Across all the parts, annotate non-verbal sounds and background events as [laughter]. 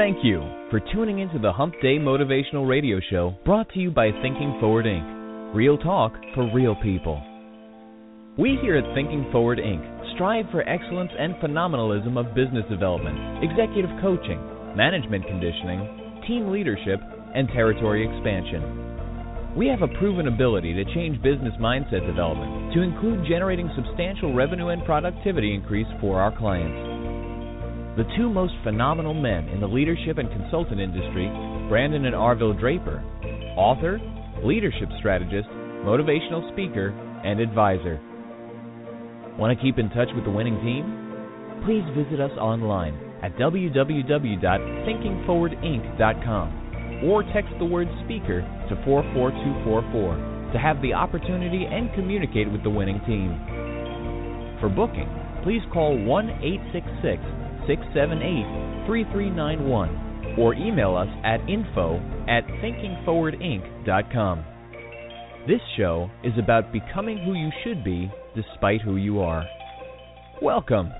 Thank you for tuning into the Hump Day Motivational Radio Show brought to you by Thinking Forward Inc. Real talk for real people. We here at Thinking Forward Inc. strive for excellence and phenomenalism of business development, executive coaching, management conditioning, team leadership, and territory expansion. We have a proven ability to change business mindset development to include generating substantial revenue and productivity increase for our clients. The two most phenomenal men in the leadership and consultant industry, Brandon and Arville Draper, author, leadership strategist, motivational speaker, and advisor. Want to keep in touch with the winning team? Please visit us online at www.thinkingforwardinc.com or text the word speaker to 44244 to have the opportunity and communicate with the winning team. For booking, please call 1 866 678 3391 or email us at info at thinkingforwardinc.com. This show is about becoming who you should be despite who you are. Welcome.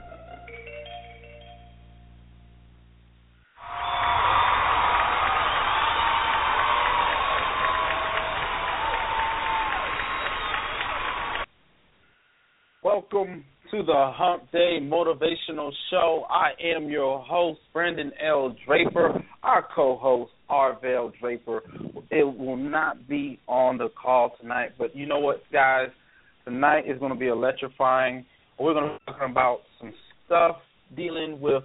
Welcome to the Hump Day Motivational Show. I am your host, Brandon L. Draper. Our co host, Arvell Draper. It will not be on the call tonight, but you know what, guys? Tonight is going to be electrifying. We're going to be talking about some stuff dealing with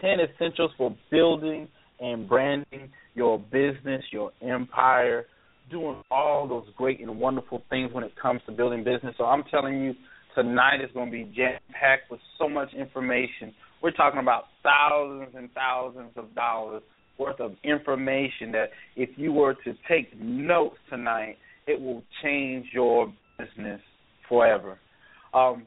10 essentials for building and branding your business, your empire, doing all those great and wonderful things when it comes to building business. So I'm telling you, tonight is going to be jam packed with so much information. We're talking about thousands and thousands of dollars worth of information that if you were to take notes tonight, it will change your business forever. Um,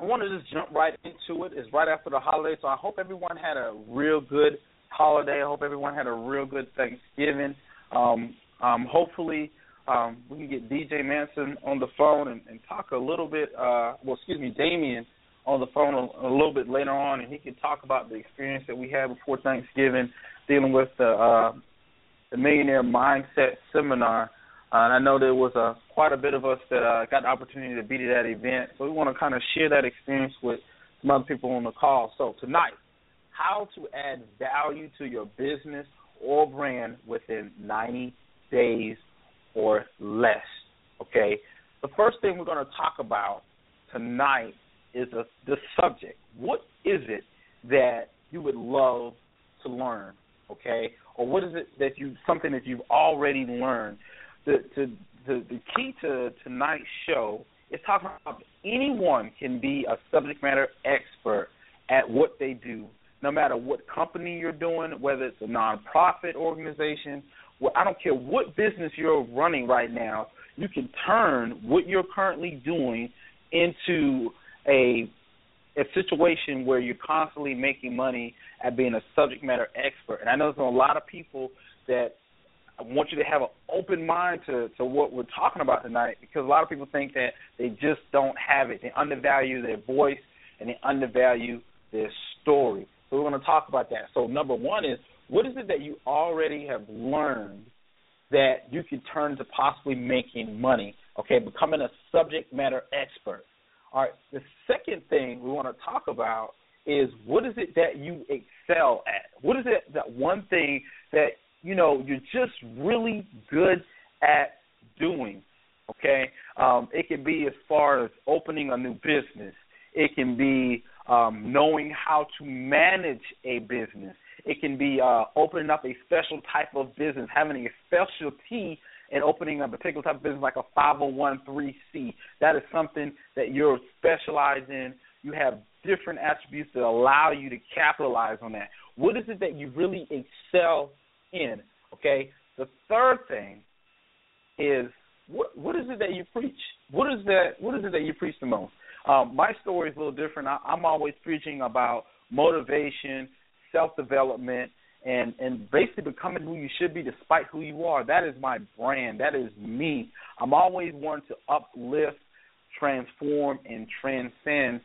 I want to just jump right into it. It's right after the holiday, so I hope everyone had a real good holiday. I hope everyone had a real good Thanksgiving. Um, um, hopefully, um, we can get DJ Manson on the phone and, and talk a little bit. Uh, well, excuse me, Damien on the phone a, a, little bit later on, and he can talk about the experience that we had before Thanksgiving, dealing with the uh, the Millionaire Mindset Seminar. Uh, and I know there was a quite a bit of us that uh, got the opportunity to be to that event, so we want to kind of share that experience with some other people on the call. So tonight, how to add value to your business or brand within 90 days or less. Okay? The first thing we're going to talk about tonight is a, the subject. What is it that you would love to learn? Okay? Or what is it that you something that you've already learned? The to, the, the key to tonight's show is talking about anyone can be a subject matter expert at what they do, no matter what company you're doing, whether it's a nonprofit organization, well, I don't care what business you're running right now, you can turn what you're currently doing into a a situation where you're constantly making money at being a subject matter expert. And I know there's a lot of people that I want you to have an open mind to, to what we're talking about tonight because a lot of people think that they just don't have it. They undervalue their voice and they undervalue their story. So we're going to talk about that. So number one is what is it that you already have learned that you can turn to possibly making money? Okay, becoming a subject matter expert. All right. The second thing we want to talk about is what is it that you excel at? What is it that one thing that you know you're just really good at doing? Okay, um, it can be as far as opening a new business. It can be um, knowing how to manage a business. It can be uh, opening up a special type of business, having a specialty and opening a particular type of business like a 501c. That is something that you're specialized in. You have different attributes that allow you to capitalize on that. What is it that you really excel in? Okay. The third thing is what what is it that you preach? What is that? What is it that you preach the most? Um, my story is a little different. I, I'm always preaching about motivation, self development, and and basically becoming who you should be despite who you are. That is my brand. That is me. I'm always wanting to uplift, transform, and transcend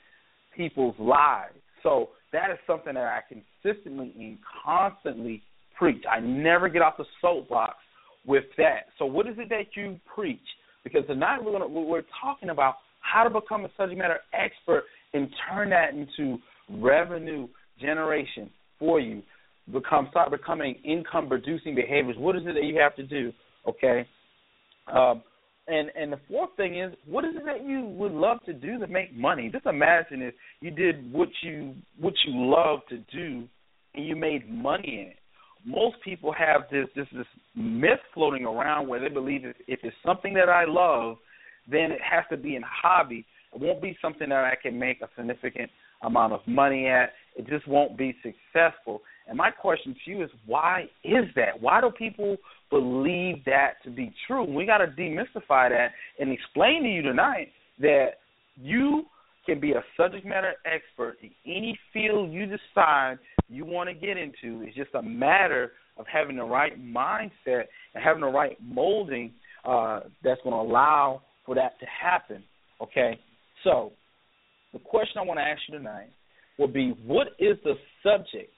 people's lives. So that is something that I consistently and constantly preach. I never get off the soapbox with that. So what is it that you preach? Because tonight we're gonna we're talking about how to become a subject matter expert and turn that into revenue generation for you. Become start becoming income producing behaviors. What is it that you have to do? Okay. Um, and and the fourth thing is, what is it that you would love to do to make money? Just imagine if you did what you what you love to do, and you made money in it. Most people have this this this myth floating around where they believe if, if it's something that I love, then it has to be a hobby. It won't be something that I can make a significant amount of money at. It just won't be successful. And my question to you is why is that? Why do people believe that to be true? We got to demystify that and explain to you tonight that you can be a subject matter expert in any field you decide you want to get into. It's just a matter of having the right mindset and having the right molding uh, that's going to allow for that to happen. Okay? So, the question I want to ask you tonight will be what is the subject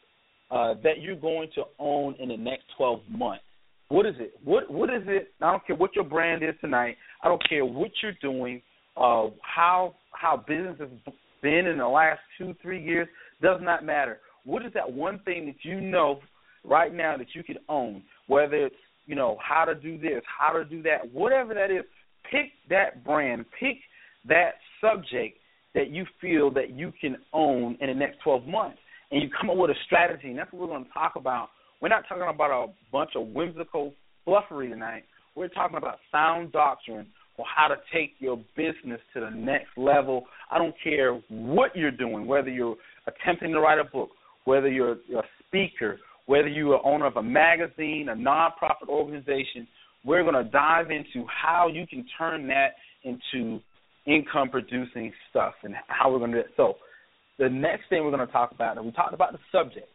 uh, that you're going to own in the next 12 months? What is it? What What is it? I don't care what your brand is tonight. I don't care what you're doing. Uh, how how business has been in the last two three years does not matter. What is that one thing that you know right now that you can own? Whether it's you know how to do this, how to do that, whatever that is. Pick that brand. Pick that subject that you feel that you can own in the next 12 months. And you come up with a strategy, and that's what we're going to talk about. We're not talking about a bunch of whimsical fluffery tonight. We're talking about sound doctrine on how to take your business to the next level. I don't care what you're doing, whether you're attempting to write a book, whether you're a speaker, whether you're owner of a magazine, a nonprofit organization. We're going to dive into how you can turn that into income producing stuff and how we're going to do it. So, the next thing we're going to talk about, and we talked about the subject,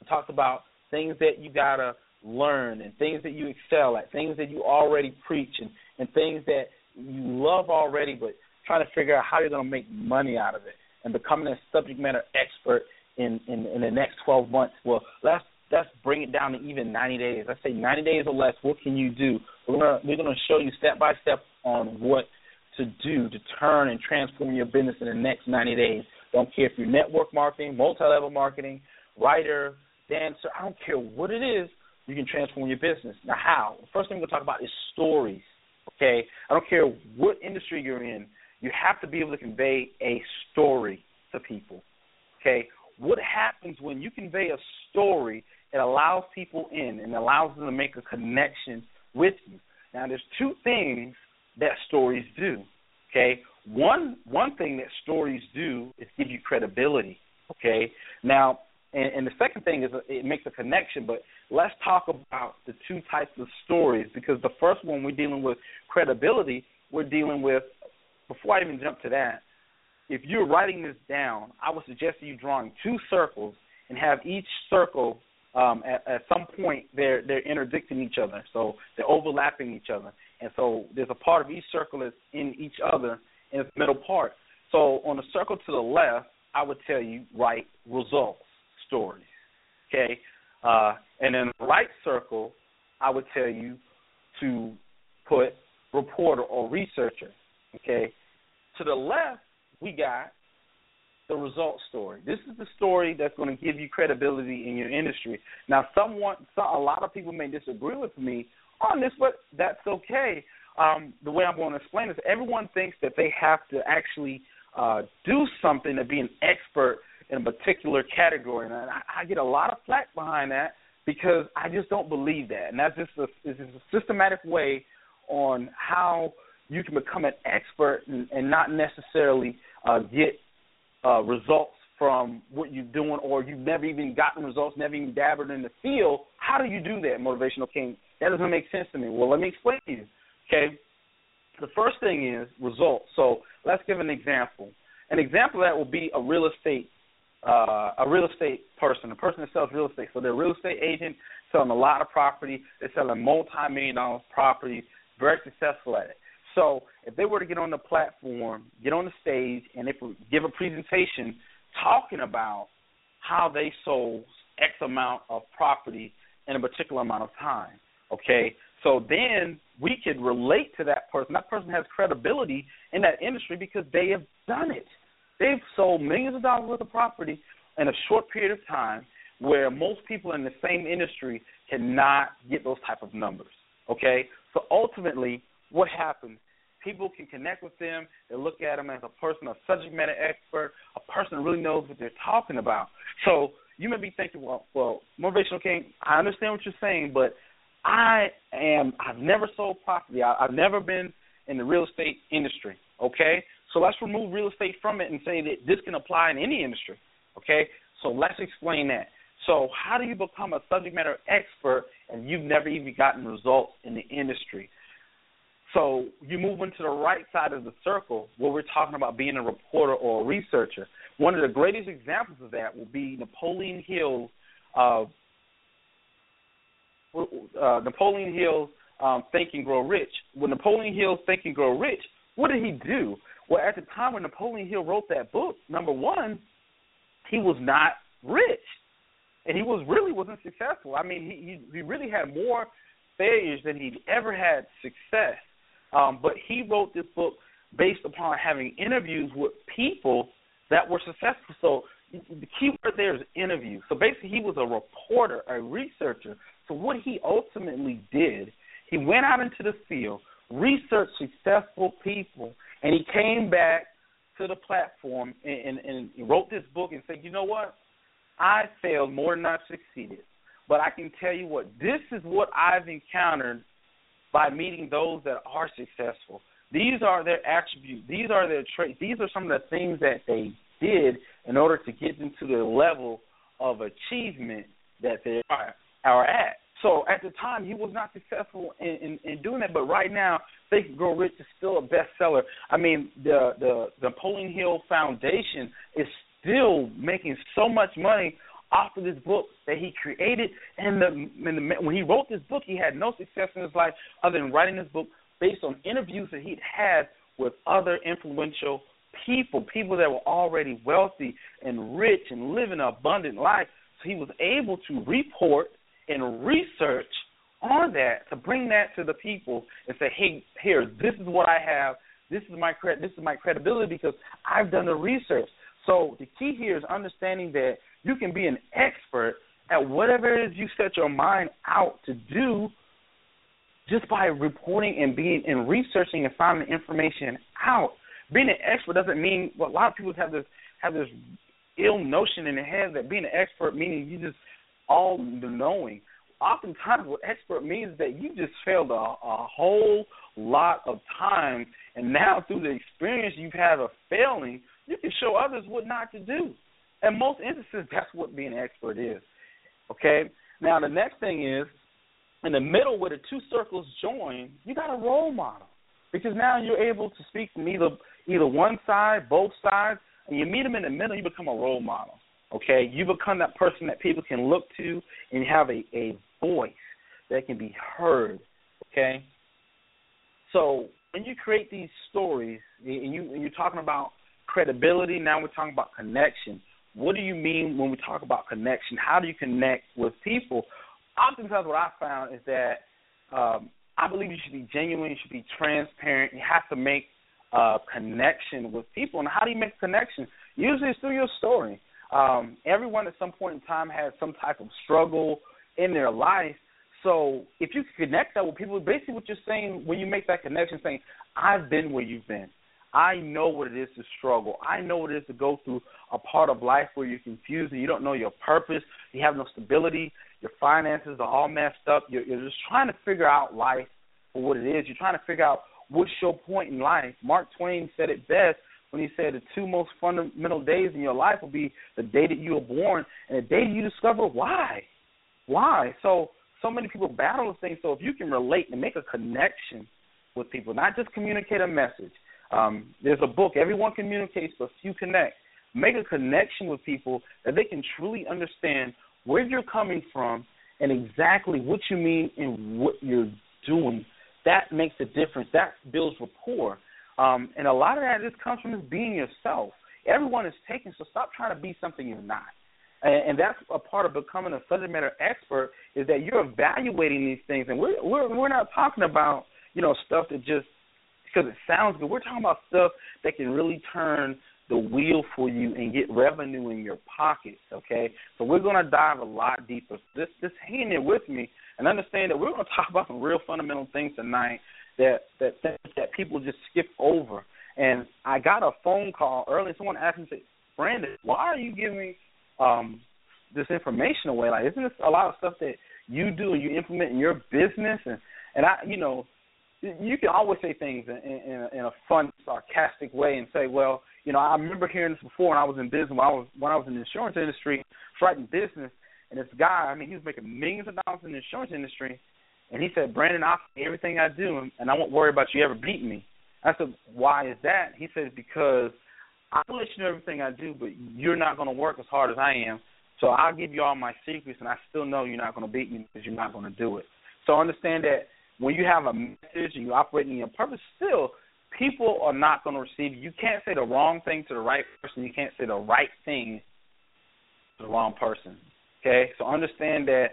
we talked about things that you got to learn and things that you excel at, things that you already preach, and, and things that you love already, but trying to figure out how you're going to make money out of it and becoming a subject matter expert in, in, in the next 12 months. Well, let's let's bring it down to even 90 days. Let's say 90 days or less. What can you do? We're gonna we're gonna show you step by step on what to do to turn and transform your business in the next 90 days. Don't care if you're network marketing, multi-level marketing, writer, dancer. I don't care what it is. You can transform your business. Now, how? The first thing we're going to talk about is stories. Okay, I don't care what industry you're in. You have to be able to convey a story to people. Okay, what happens when you convey a story? It allows people in and allows them to make a connection with you. Now, there's two things that stories do. Okay, one one thing that stories do is give you credibility. Okay, now and, and the second thing is it makes a connection. But let's talk about the two types of stories because the first one we're dealing with credibility. We're dealing with before I even jump to that. If you're writing this down, I would suggest you drawing two circles and have each circle um, at, at some point they're they're interdicting each other, so they're overlapping each other, and so there's a part of each circle that's in each other in its middle part. So on the circle to the left, I would tell you write results stories. Okay, uh, and in the right circle, I would tell you to put reporter or researcher. Okay, to the left, we got the result story. This is the story that's going to give you credibility in your industry. Now, someone, some, a lot of people may disagree with me on this, but that's okay. Um, the way I'm going to explain is everyone thinks that they have to actually uh, do something to be an expert in a particular category, and I, I get a lot of flack behind that because I just don't believe that, and that's just a, it's just a systematic way on how you can become an expert and, and not necessarily uh, get uh, results from what you're doing, or you've never even gotten results, never even dabbled in the field. How do you do that, motivational king? That doesn't make sense to me. Well, let me explain to you. Okay, the first thing is results. So let's give an example. An example of that will be a real estate uh, a real estate person, a person that sells real estate. So they're a real estate agent selling a lot of property. They're selling multi-million dollar property, very successful at it. So if they were to get on the platform, get on the stage, and they give a presentation talking about how they sold X amount of property in a particular amount of time, okay? So then we could relate to that person. That person has credibility in that industry because they have done it. They've sold millions of dollars worth of property in a short period of time where most people in the same industry cannot get those type of numbers. Okay? So ultimately what happens people can connect with them. They look at them as a person, a subject matter expert, a person who really knows what they're talking about. So you may be thinking, well, well, motivational king, I understand what you're saying, but I am I've never sold property. I, I've never been in the real estate industry. Okay, so let's remove real estate from it and say that this can apply in any industry. Okay, so let's explain that. So how do you become a subject matter expert and you've never even gotten results in the industry? So you move into the right side of the circle where we're talking about being a reporter or a researcher. One of the greatest examples of that will be Napoleon Hill's uh, uh, Napoleon Hill's um, Think and Grow Rich. When Napoleon Hill's Think and Grow Rich, what did he do? Well, at the time when Napoleon Hill wrote that book, number one, he was not rich, and he was really wasn't successful. I mean, he he, he really had more failures than he'd ever had success. Um, but he wrote this book based upon having interviews with people that were successful. So the key word there is interview. So basically, he was a reporter, a researcher. So what he ultimately did, he went out into the field, researched successful people, and he came back to the platform and, and, and wrote this book and said, you know what? I failed more than I succeeded. But I can tell you what, this is what I've encountered by meeting those that are successful. These are their attributes. These are their traits. These are some of the things that they did in order to get them to the level of achievement that they are, are at. So at the time, he was not successful in, in, in doing that. But right now, Think and Grow Rich is still a bestseller. I mean, the the the Napoleon Hill Foundation is still making so much money off of this book that he created. And the, and the when he wrote this book, he had no success in his life other than writing this book based on interviews that he'd had with other influential people, people that were already wealthy and rich and living an abundant life. So he was able to report and research on that to bring that to the people and say, hey, here, this is what I have. This is my cred- this is my credibility because I've done the research. So the key here is understanding that you can be an expert at whatever it is you set your mind out to do just by reporting and being and researching and finding information out. Being an expert doesn't mean well, a lot of people have this have this ill notion in their head that being an expert meaning you just all knowing. Oftentimes, what expert means is that you just failed a, a whole lot of times, and now through the experience you've had of failing, you can show others what not to do. In most instances, that's what being an expert is. Okay. Now the next thing is, in the middle where the two circles join, you got a role model because now you're able to speak from either either one side, both sides, and you meet them in the middle. You become a role model. Okay, you become that person that people can look to and have a, a voice that can be heard. Okay, so when you create these stories and you and you're talking about credibility, now we're talking about connection. What do you mean when we talk about connection? How do you connect with people? Oftentimes, what I found is that um, I believe you should be genuine, you should be transparent. You have to make a connection with people. And how do you make a connection? Usually, it's through your story. Um, everyone at some point in time has some type of struggle in their life. So if you connect that with people, basically what you're saying when you make that connection, saying, I've been where you've been. I know what it is to struggle. I know what it is to go through a part of life where you're confused and you don't know your purpose. You have no stability. Your finances are all messed up. You're, you're just trying to figure out life for what it is. You're trying to figure out what's your point in life. Mark Twain said it best when he said the two most fundamental days in your life will be the day that you were born and the day that you discover why. Why? So so many people battle this thing. So if you can relate and make a connection with people, not just communicate a message. Um, there's a book, Everyone Communicates, but few connect. Make a connection with people that they can truly understand where you're coming from and exactly what you mean and what you're doing. That makes a difference. That builds rapport. Um, and a lot of that just comes from just being yourself. Everyone is taken, so stop trying to be something you're not. And, and that's a part of becoming a subject matter expert is that you're evaluating these things, and we're we're we're not talking about you know stuff that just because it sounds good. We're talking about stuff that can really turn the wheel for you and get revenue in your pockets. Okay, so we're going to dive a lot deeper. Just just hang in with me and understand that we're going [laughs] to talk about some real fundamental things tonight that that that people just skip over. And I got a phone call earlier. Someone asked me, say "Brandon, why are you giving um, this information away. Like, isn't this a lot of stuff that you do and you implement in your business? And and I, you know, you can always say things in, in, in a fun, sarcastic way and say, well, you know, I remember hearing this before when I was in business. When I was when I was in the insurance industry, writing business, and this guy, I mean, he was making millions of dollars in the insurance industry, and he said, Brandon, I'll everything I do, and I won't worry about you ever beating me. I said, why is that? He said, because I'll let you know everything I do, but you're not going to work as hard as I am. So I'll give you all my secrets, and I still know you're not going to beat me because you're not going to do it. So understand that when you have a message and you're operating in your purpose, still people are not going to receive you. You can't say the wrong thing to the right person. You can't say the right thing to the wrong person. Okay, so understand that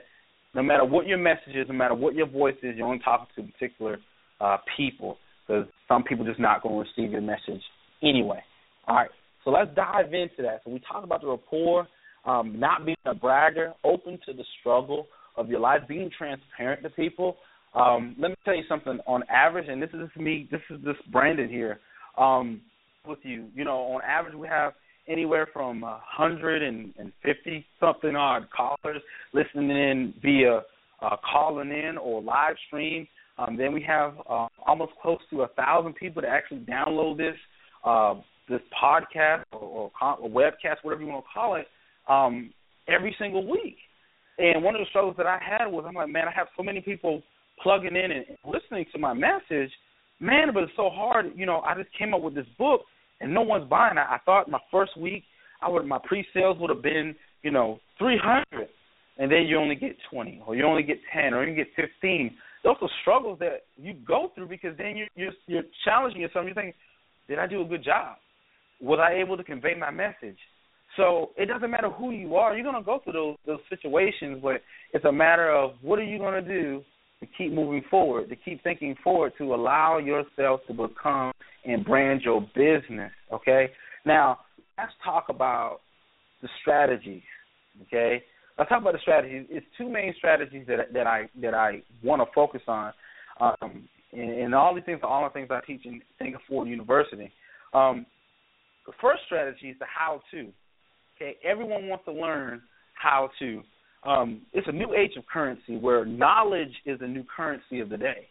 no matter what your message is, no matter what your voice is, you're only talking to particular uh, people because some people just not going to receive your message anyway. All right, so let's dive into that. So we talk about the rapport, um, not being a bragger, open to the struggle of your life, being transparent to people. Um, let me tell you something. On average, and this is me, this is this Brandon here um, with you. You know, on average, we have anywhere from a hundred and fifty something odd callers listening in via uh, calling in or live stream. Um, then we have uh, almost close to a thousand people to actually download this. Uh, this podcast or, or, or webcast, whatever you want to call it, um, every single week. And one of the struggles that I had was I'm like, man, I have so many people plugging in and listening to my message, man, but it's so hard. You know, I just came up with this book and no one's buying it. I thought my first week, I would my pre-sales would have been, you know, 300, and then you only get 20, or you only get 10, or you get 15. Those are struggles that you go through because then you're you're, you're challenging yourself. You're thinking, did I do a good job? was I able to convey my message? So it doesn't matter who you are, you're gonna go through those those situations, but it's a matter of what are you gonna do to keep moving forward, to keep thinking forward, to allow yourself to become and brand your business. Okay. Now let's talk about the strategies. Okay. Let's talk about the strategies. It's two main strategies that that I that I want to focus on, um, and, and all these things are all the things I teach in Forward University. Um, the first strategy is the how to. Okay, everyone wants to learn how to. Um, it's a new age of currency where knowledge is the new currency of the day.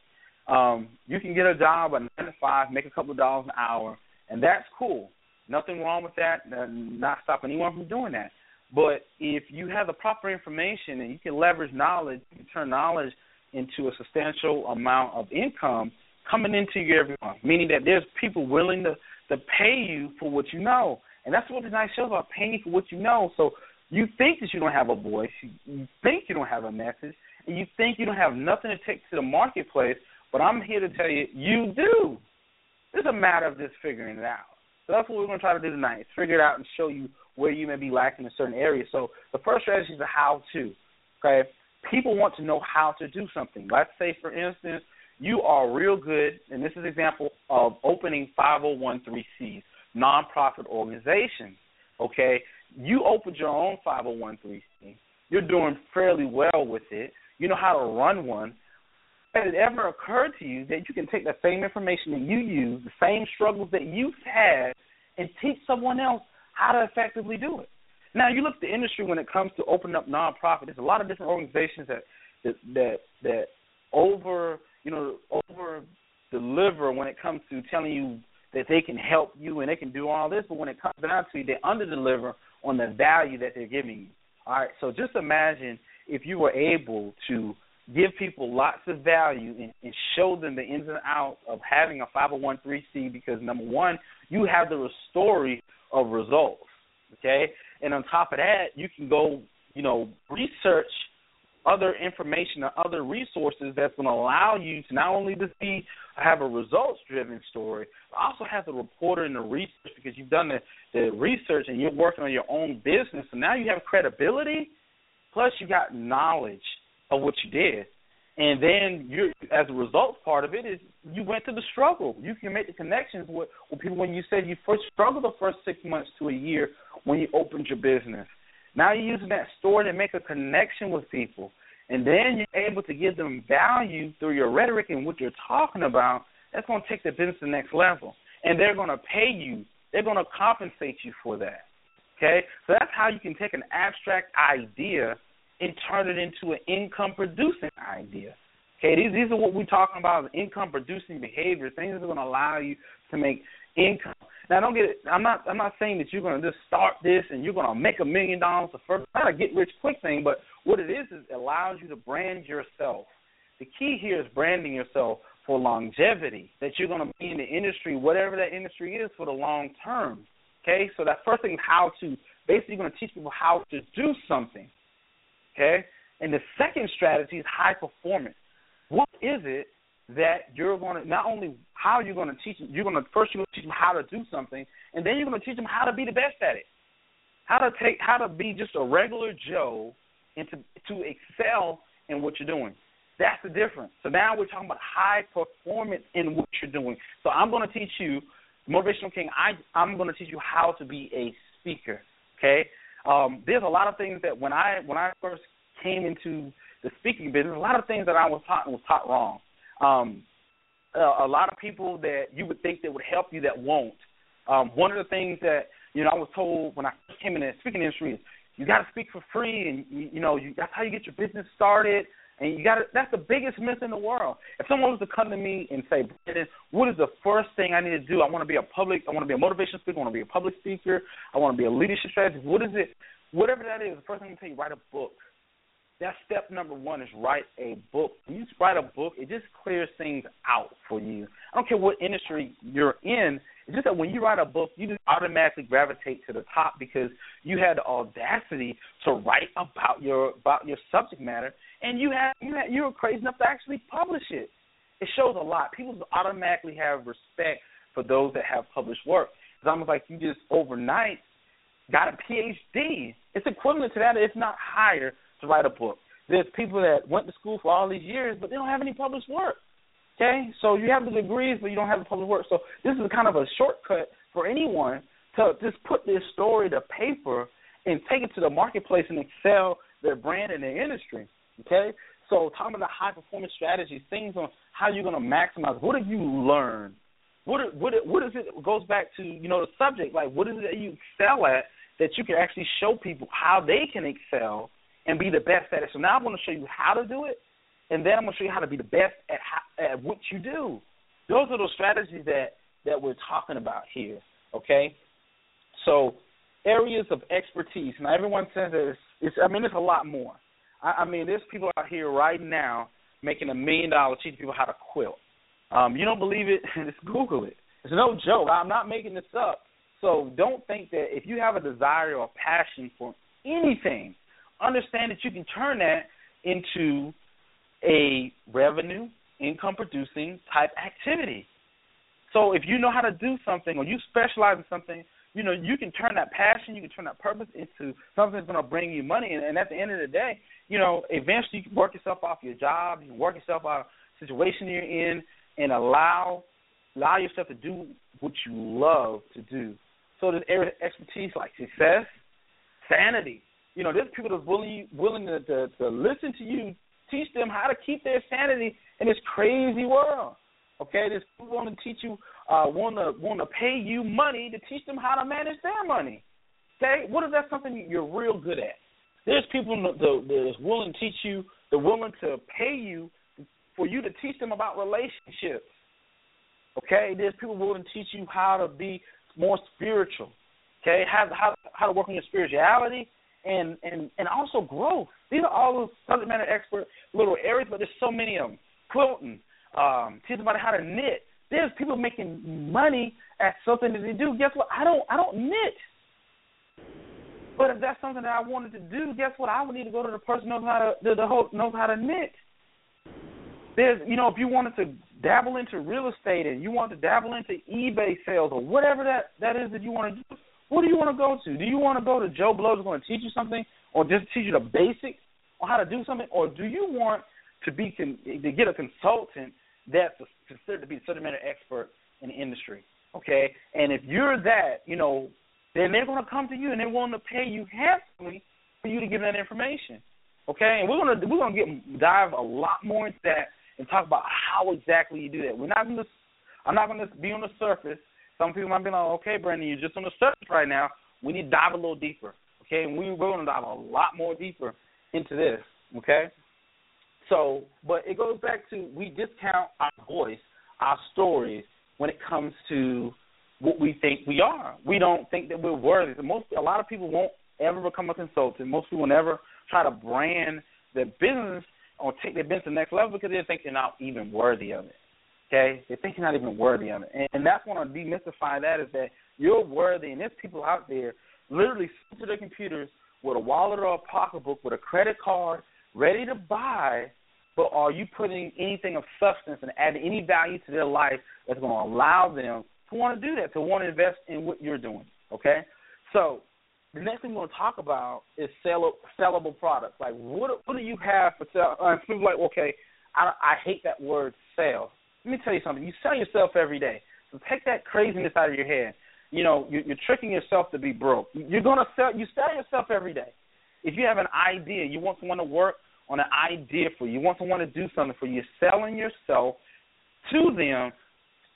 Um, you can get a job at nine to five, make a couple of dollars an hour, and that's cool. Nothing wrong with that. Not stop anyone from doing that. But if you have the proper information and you can leverage knowledge, you can turn knowledge into a substantial amount of income coming into your every month. Meaning that there's people willing to to pay you for what you know. And that's what the nice show about paying you for what you know. So you think that you don't have a voice, you think you don't have a message, and you think you don't have nothing to take to the marketplace, but I'm here to tell you, you do. It's a matter of just figuring it out. So that's what we're going to try to do tonight, is figure it out and show you where you may be lacking in certain areas. So the first strategy is the how to. Okay? People want to know how to do something. Let's say, for instance, you are real good, and this is an example of opening 501c nonprofit organizations. Okay, you opened your own 501c. You're doing fairly well with it. You know how to run one. Has it ever occurred to you that you can take the same information that you use, the same struggles that you've had, and teach someone else how to effectively do it? Now, you look at the industry when it comes to opening up nonprofit. There's a lot of different organizations that that that, that over you know, over deliver when it comes to telling you that they can help you and they can do all this, but when it comes down to it, they underdeliver on the value that they're giving you. All right, so just imagine if you were able to give people lots of value and, and show them the ins and outs of having a 501c because number one, you have the story of results. Okay, and on top of that, you can go, you know, research other information or other resources that's going to allow you to not only to see have a results driven story, but also have the reporter and the research because you've done the, the research and you're working on your own business. So now you have credibility, plus you got knowledge of what you did. And then you as a result part of it is you went through the struggle. You can make the connections with, with people when you said you first struggled the first six months to a year when you opened your business. Now you're using that story to make a connection with people. And then you're able to give them value through your rhetoric and what you're talking about. That's going to take the business to the next level. And they're going to pay you. They're going to compensate you for that. Okay? So that's how you can take an abstract idea and turn it into an income producing idea. Okay, these these are what we're talking about income producing behavior, things that are going to allow you to make income. Now, don't get it. I'm not. I'm not saying that you're going to just start this and you're going to make a million dollars the first. Not a get rich quick thing, but what it is is it allows you to brand yourself. The key here is branding yourself for longevity. That you're going to be in the industry, whatever that industry is, for the long term. Okay, so that first thing is how to basically you're to teach people how to do something. Okay, and the second strategy is high performance. What is it that you're going to not only how you're going to teach them, you're going to first you're going to teach them how to do something, and then you're going to teach them how to be the best at it, how to take how to be just a regular Joe and to to excel in what you're doing. That's the difference. So now we're talking about high performance in what you're doing. So I'm going to teach you, motivational king. I I'm going to teach you how to be a speaker. Okay. Um, there's a lot of things that when I when I first came into the speaking business, a lot of things that I was taught was taught wrong um, a, a lot of people that you would think that would help you that won't. Um, one of the things that you know I was told when I came in the speaking industry is you got to speak for free, and you, you know you, that's how you get your business started. And you got that's the biggest myth in the world. If someone was to come to me and say, Brandon, what is the first thing I need to do? I want to be a public, I want to be a motivation speaker, I want to be a public speaker, I want to be a leadership strategist. What is it? Whatever that is, the first thing I'm tell you, write a book. That's step number one is write a book. When you write a book, it just clears things out for you. I don't care what industry you're in. It's just that when you write a book, you just automatically gravitate to the top because you had the audacity to write about your about your subject matter, and you have you have, you're crazy enough to actually publish it. It shows a lot. People automatically have respect for those that have published work. It's almost like you just overnight got a PhD. It's equivalent to that, if not higher, to write a book. There's people that went to school for all these years, but they don't have any published work. Okay, so you have the degrees, but you don't have the published work. So this is kind of a shortcut for anyone to just put this story to paper and take it to the marketplace and excel their brand in their industry. Okay, so talking about the high performance strategies, things on how you're going to maximize. What have you learned? What what what is it? Goes back to you know the subject. Like what is it that you excel at that you can actually show people how they can excel and be the best at it. So now I'm going to show you how to do it, and then I'm going to show you how to be the best at how, at what you do. Those are the strategies that that we're talking about here. Okay, so areas of expertise. Now everyone says it's, it's I mean, it's a lot more. I, I mean, there's people out here right now making a million dollars teaching people how to quilt. Um, you don't believe it? [laughs] Just Google it. It's no joke. I'm not making this up. So don't think that if you have a desire or a passion for anything, understand that you can turn that into a revenue, income producing type activity. So if you know how to do something or you specialize in something, you know, you can turn that passion, you can turn that purpose into something that's going to bring you money. And, and at the end of the day, you know, eventually you can work yourself off your job, you work yourself out of situation you're in, and allow allow yourself to do what you love to do. So there's expertise like success, sanity, you know, there's people that's willing willing to, to to listen to you, teach them how to keep their sanity in this crazy world. Okay, there's people want to teach you, uh, want to want to pay you money to teach them how to manage their money. Okay, what is that something you're real good at? There's people that, that's willing to teach you, they're willing to pay you for you to teach them about relationships. Okay, there's people willing to teach you how to be more spiritual. Okay, how how how to work on your spirituality and and and also growth. These are all those subject matter expert little areas, but there's so many of them. Quilting, um, teach somebody how to knit. There's people making money at something that they do. Guess what? I don't I don't knit. But if that's something that I wanted to do, guess what? I would need to go to the person knows how to the, the whole knows how to knit. There's you know, if you wanted to dabble into real estate and you want to dabble into eBay sales or whatever that that is that you want to do, what do you want to go to? Do you want to go to Joe Blow who's going to teach you something, or just teach you the basics on how to do something, or do you want to be to get a consultant that's considered to be a subject matter expert in the industry? Okay, and if you're that, you know, then they're going to come to you and they're willing to pay you handsomely for you to give them that information. Okay, and we're gonna we're gonna get dive a lot more into that and talk about how exactly you do that. We're not gonna I'm not gonna be on the surface. Some people might be like, okay, Brandon, you're just on the surface right now. We need to dive a little deeper. Okay, and we, we're gonna dive a lot more deeper into this. Okay, so but it goes back to we discount our voice, our stories when it comes to what we think we are. We don't think that we're worthy. Most a lot of people won't ever become a consultant. Most people never try to brand their business or take their business to the next level because they think they're not even worthy of it. Okay, they think you're not even worthy of it, and, and that's want to demystify that is that you're worthy, and there's people out there literally sit to their computers with a wallet or a pocketbook with a credit card ready to buy, but are you putting anything of substance and adding any value to their life that's going to allow them to want to do that, to want to invest in what you're doing? Okay, so the next thing we're going to talk about is sell, sellable products. Like, what what do you have for sale? [laughs] Uh, people like, okay, I I hate that word sell. Let me tell you something. You sell yourself every day. So take that craziness out of your head. You know, you're, tricking yourself to be broke. You're to sell. You sell yourself every day. If you have an idea, you want someone to work on an idea for you. You want someone to do something for you. You're selling yourself to them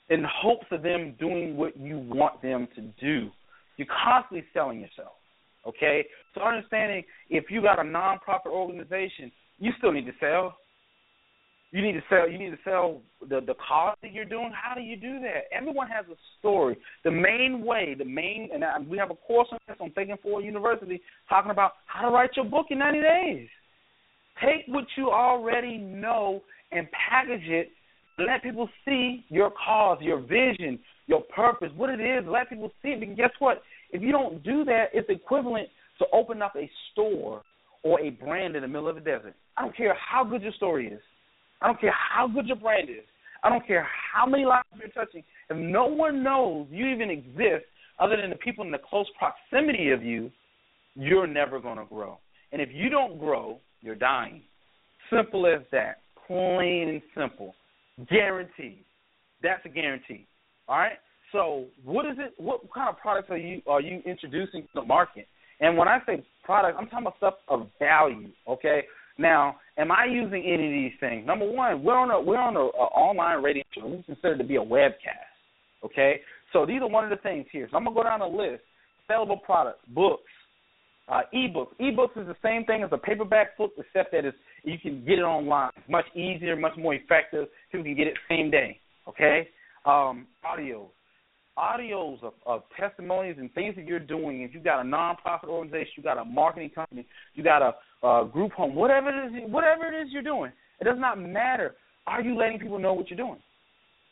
in hopes of them doing what you want them to do. You're constantly selling yourself. Okay? So understanding if you got a nonprofit organization, you still need to sell. You need to sell. You need to sell the the cause that you're doing. How do you do that? Everyone has a story. The main way, the main, and I, we have a course on this on Thinking Forward University talking about how to write your book in 90 days. Take what you already know and package it. Let people see your cause, your vision, your purpose, what it is. Let people see it. Because guess what? If you don't do that, it's equivalent to open up a store or a brand in the middle of the desert. I don't care how good your story is. I don't care how good your brand is. I don't care how many lives you're touching. If no one knows you even exist other than the people in the close proximity of you, you're never going to grow. And if you don't grow, you're dying. Simple as that. Plain and simple. Guaranteed. That's a guarantee. All right? So, what is it? What kind of products are you are you introducing to the market? And when I say product, I'm talking about stuff of value. Okay. Now, am I using any of these things? Number one, we're on a we're on a, a online radio show. This is considered to be a webcast. Okay. So these are one of the things here. So I'm gonna go down the list. Sellable products, books, uh, ebooks. Ebooks is the same thing as a paperback book, except that it's, you can get it online. It's much easier, much more effective. People can get it same day. Okay. Um, audios audios of, of testimonies and things that you're doing, if you got a nonprofit organization, you got a marketing company, you got a, a group home, whatever it is, whatever it is you're doing, it does not matter. Are you letting people know what you're doing?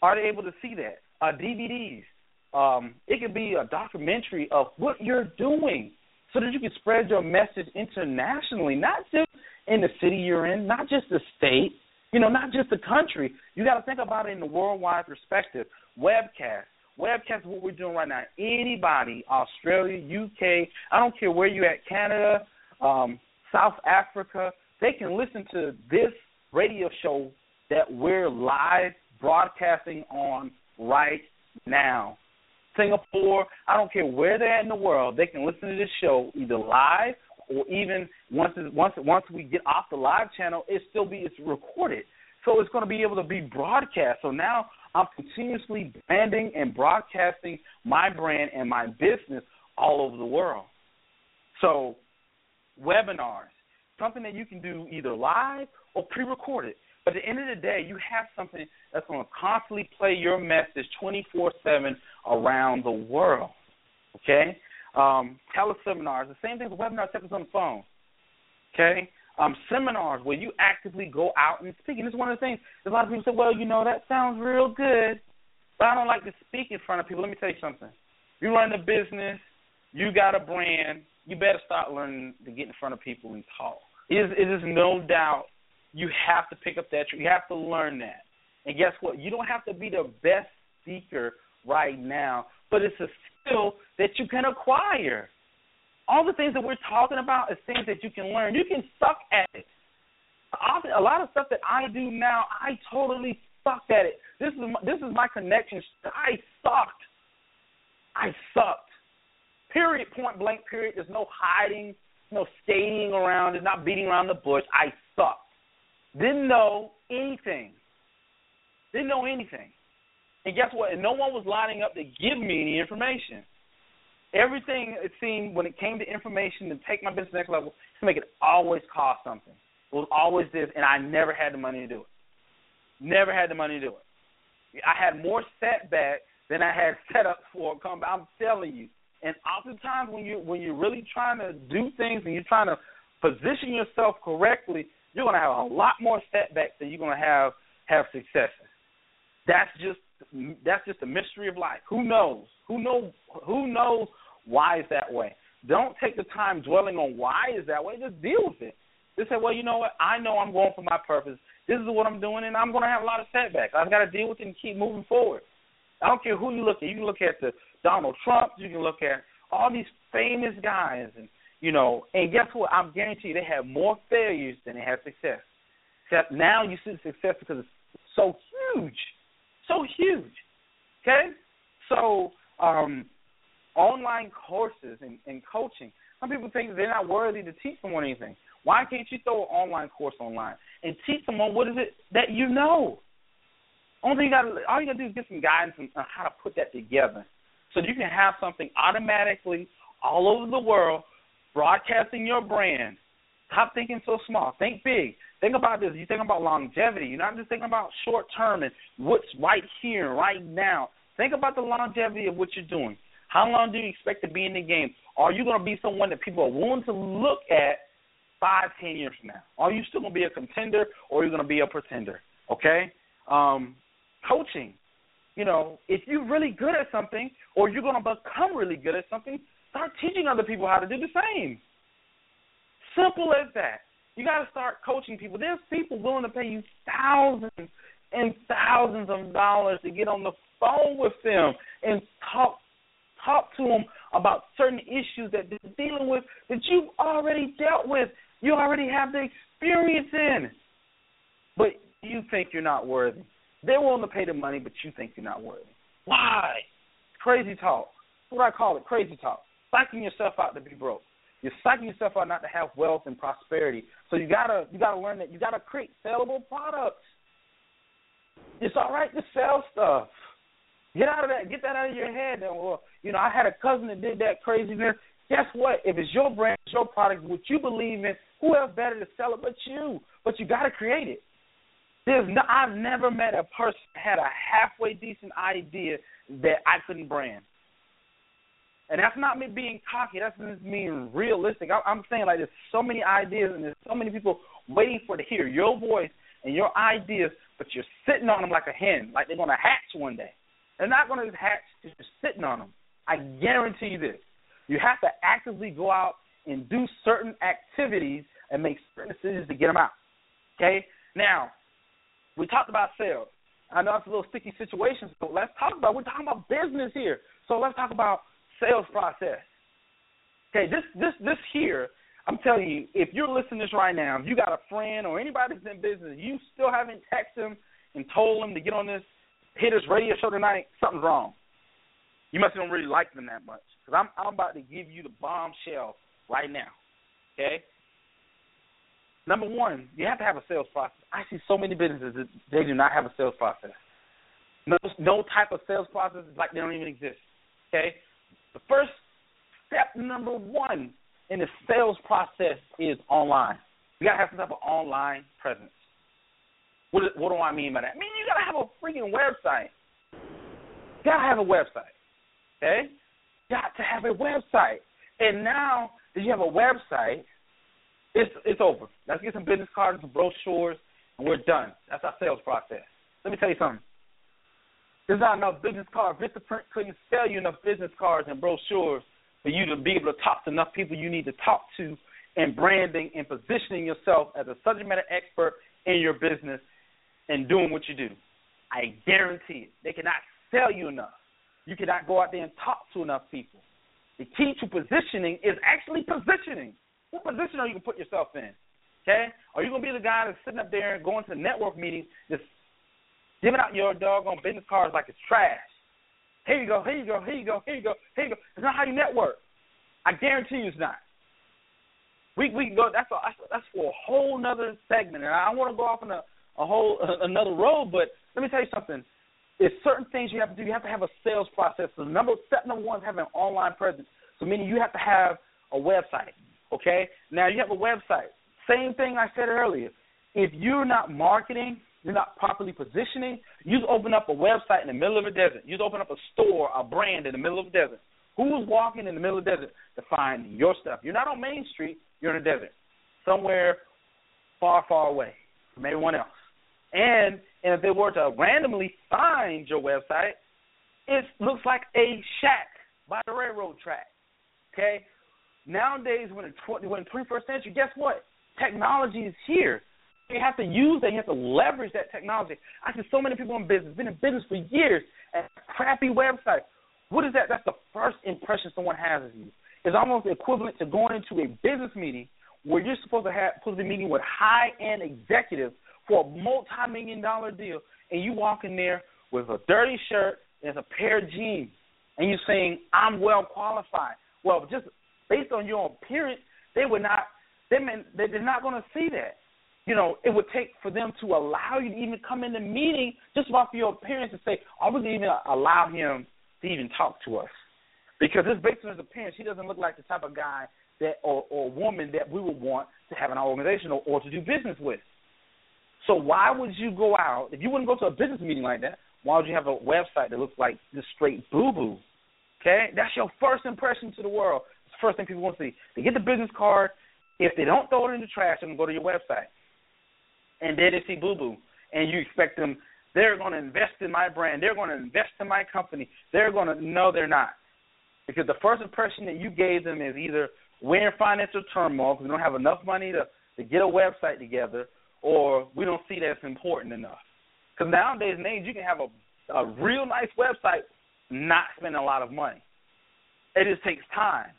Are they able to see that? Uh, DVDs. Um, it could be a documentary of what you're doing, so that you can spread your message internationally, not just in the city you're in, not just the state, you know, not just the country. You got to think about it in the worldwide perspective. Webcast Webcast is what we're doing right now. Anybody, Australia, UK, I don't care where you're at, Canada, um, South Africa, they can listen to this radio show that we're live broadcasting on right now. Singapore, I don't care where they're at in the world, they can listen to this show either live or even once once once we get off the live channel, it still be it's recorded. So it's going to be able to be broadcast. So now I'm continuously branding and broadcasting my brand and my business all over the world. So, webinars, something that you can do either live or pre recorded. But at the end of the day, you have something that's going to constantly play your message 24 7 around the world. Okay? Um, teleseminars, the same thing with webinars, except on the phone. Okay? Um, seminars where you actively go out and speak. And this is one of the things, a lot of people say, well, you know, that sounds real good, but I don't like to speak in front of people. Let me tell you something. You run a business, you got a brand, you better start learning to get in front of people and talk. It is, it is no doubt you have to pick up that. You have to learn that. And guess what? You don't have to be the best speaker right now, but it's a skill that you can acquire. All the things that we're talking about is things that you can learn. You can suck at it. Often, a lot of stuff that I do now, I totally sucked at it. This is my, this is my connection. I sucked. I sucked. Period. Point blank. Period. There's no hiding, no skating around, there's not beating around the bush. I sucked. Didn't know anything. Didn't know anything. And guess what? And no one was lining up to give me any information. Everything it seemed when it came to information to take my business next level to make it always cost something. It was always this, and I never had the money to do it. Never had the money to do it. I had more setbacks than I had [laughs] set up for a comeback. I'm telling you. And oftentimes when you when you're really trying to do things and you're trying to position yourself correctly, you're going to have a lot more setbacks than you're going to have have successes. That's just that's just a mystery of life. Who knows? Who knows? Who knows why it's that way? Don't take the time dwelling on why it's that way. Just deal with it. Just say, well, you know what? I know I'm going for my purpose. This is what I'm doing, and I'm going to have a lot of setbacks. I've got to deal with it and keep moving forward. I don't care who you look at. You can look at the Donald Trump. You can look at all these famous guys, and you know. And guess what? I'm guarantee you, they have more failures than they have success. Except now you see the success because it's so huge, so huge. Okay, so um, online courses and, and coaching. Some people think they're not worthy to teach someone anything. Why can't you throw an online course online and teach someone what is it that you know? Only you got all you got to do is get some guidance on how to put that together, so you can have something automatically all over the world broadcasting your brand. Stop thinking so small. Think big. Think about this. You're thinking about longevity. You're not just thinking about short term and what's right here, right now. Think about the longevity of what you're doing. How long do you expect to be in the game? Are you going to be someone that people are willing to look at five, ten years from now? Are you still going to be a contender or are you going to be a pretender? Okay? Um, coaching. You know, if you're really good at something or you're going to become really good at something, start teaching other people how to do the same. Simple as that. You got to start coaching people. There's people willing to pay you thousands and thousands of dollars to get on the phone with them and talk talk to them about certain issues that they're dealing with that you've already dealt with. You already have the experience in. But you think you're not worthy. They're willing to pay the money, but you think you're not worthy. Why? Crazy talk. That's what I call it, crazy talk. Psyching yourself out to be broke. You're psyching yourself out not to have wealth and prosperity. So you gotta you gotta learn that you gotta create sellable products. It's all right to sell stuff. Get out of that. Get that out of your head. And well, you know, I had a cousin that did that craziness. Guess what? If it's your brand, your product, what you believe in, who else better to sell it but you? But you got to create it. There's no, I've never met a person had a halfway decent idea that I couldn't brand. And that's not me being cocky. That's just being realistic. I, I'm saying like there's so many ideas and there's so many people waiting for to hear your voice and your ideas, but you're sitting on them like a hen, like they're gonna hatch one day. They're not gonna hatch because you're sitting on them. I guarantee you this. You have to actively go out and do certain activities and make certain decisions to get them out. Okay. Now, we talked about sales. I know it's a little sticky situation, so let's talk about. We're talking about business here, so let's talk about sales process. Okay, this this this here, I'm telling you, if you're listening to this right now, if you got a friend or anybody that's in business, you still haven't texted them and told them to get on this hitters radio show tonight, something's wrong. You must don't really like them that much. Because I'm I'm about to give you the bombshell right now. Okay? Number one, you have to have a sales process. I see so many businesses that they do not have a sales process. No, no type of sales process is like they don't even exist. Okay? The first step number one in the sales process is online. You gotta have some type of online presence. What, what do I mean by that? I mean you gotta have a freaking website. You gotta have a website. Okay? Got to have a website. And now that you have a website, it's it's over. Let's get some business cards, some brochures, and we're done. That's our sales process. Let me tell you something. There's not enough business cards. Vistaprint couldn't sell you enough business cards and brochures for you to be able to talk to enough people you need to talk to and branding and positioning yourself as a subject matter expert in your business and doing what you do. I guarantee it. They cannot sell you enough. You cannot go out there and talk to enough people. The key to positioning is actually positioning. What position are you to put yourself in? Okay? Are you to be the guy that's sitting up there and going to the network meetings, just giving out your doggone business cards like it's trash? Here you go, here you go, here you go, here you go, here you go. It's not how you network. I guarantee you it's not. We we can go. That's a, that's for a whole nother segment, and I want to go off on a a whole uh, another road. But let me tell you something. There's certain things you have to do. You have to have a sales process. So number step number one is having an online presence. So meaning you have to have a website. Okay. Now you have a website. Same thing I said earlier. If you're not marketing, you're not properly positioning, you open up a website in the middle of a desert. You open up a store, a brand in the middle of the desert. Who's walking in the middle of the desert to find your stuff? You're not on Main Street. You're in the desert, somewhere far, far away from everyone else. And and if they were to randomly find your website, it looks like a shack by the railroad track. Okay. Nowadays, when the when 21st century, guess what? Technology is here. You have to use that. You have to leverage that technology. I see so many people in business, been in business for years, and crappy websites. What is that? That's the first impression someone has of you. It's almost equivalent to going into a business meeting where you're supposed to have supposed to be meeting with high end executives for a multi million dollar deal, and you walk in there with a dirty shirt and a pair of jeans, and you're saying I'm well qualified. Well, just based on your appearance, they would not. They they're not going to see that. You know, it would take for them to allow you to even come in the meeting just off your appearance and say, "I would even allow him to even talk to us," because it's based on his appearance. He doesn't look like the type of guy that or, or woman that we would want to have in our organization or, or to do business with. So why would you go out if you wouldn't go to a business meeting like that? Why would you have a website that looks like just straight boo boo? Okay, that's your first impression to the world. First thing people want to see. They get the business card. If they don't throw it in the trash, they're gonna go to your website, and then they see boo boo, and you expect them. They're going to invest in my brand. They're going to invest in my company. They're going to no, they're not, because the first impression that you gave them is either we're in financial turmoil because we don't have enough money to to get a website together, or we don't see that's important enough. Because nowadays, names you can have a a real nice website, not spend a lot of money. It just takes time.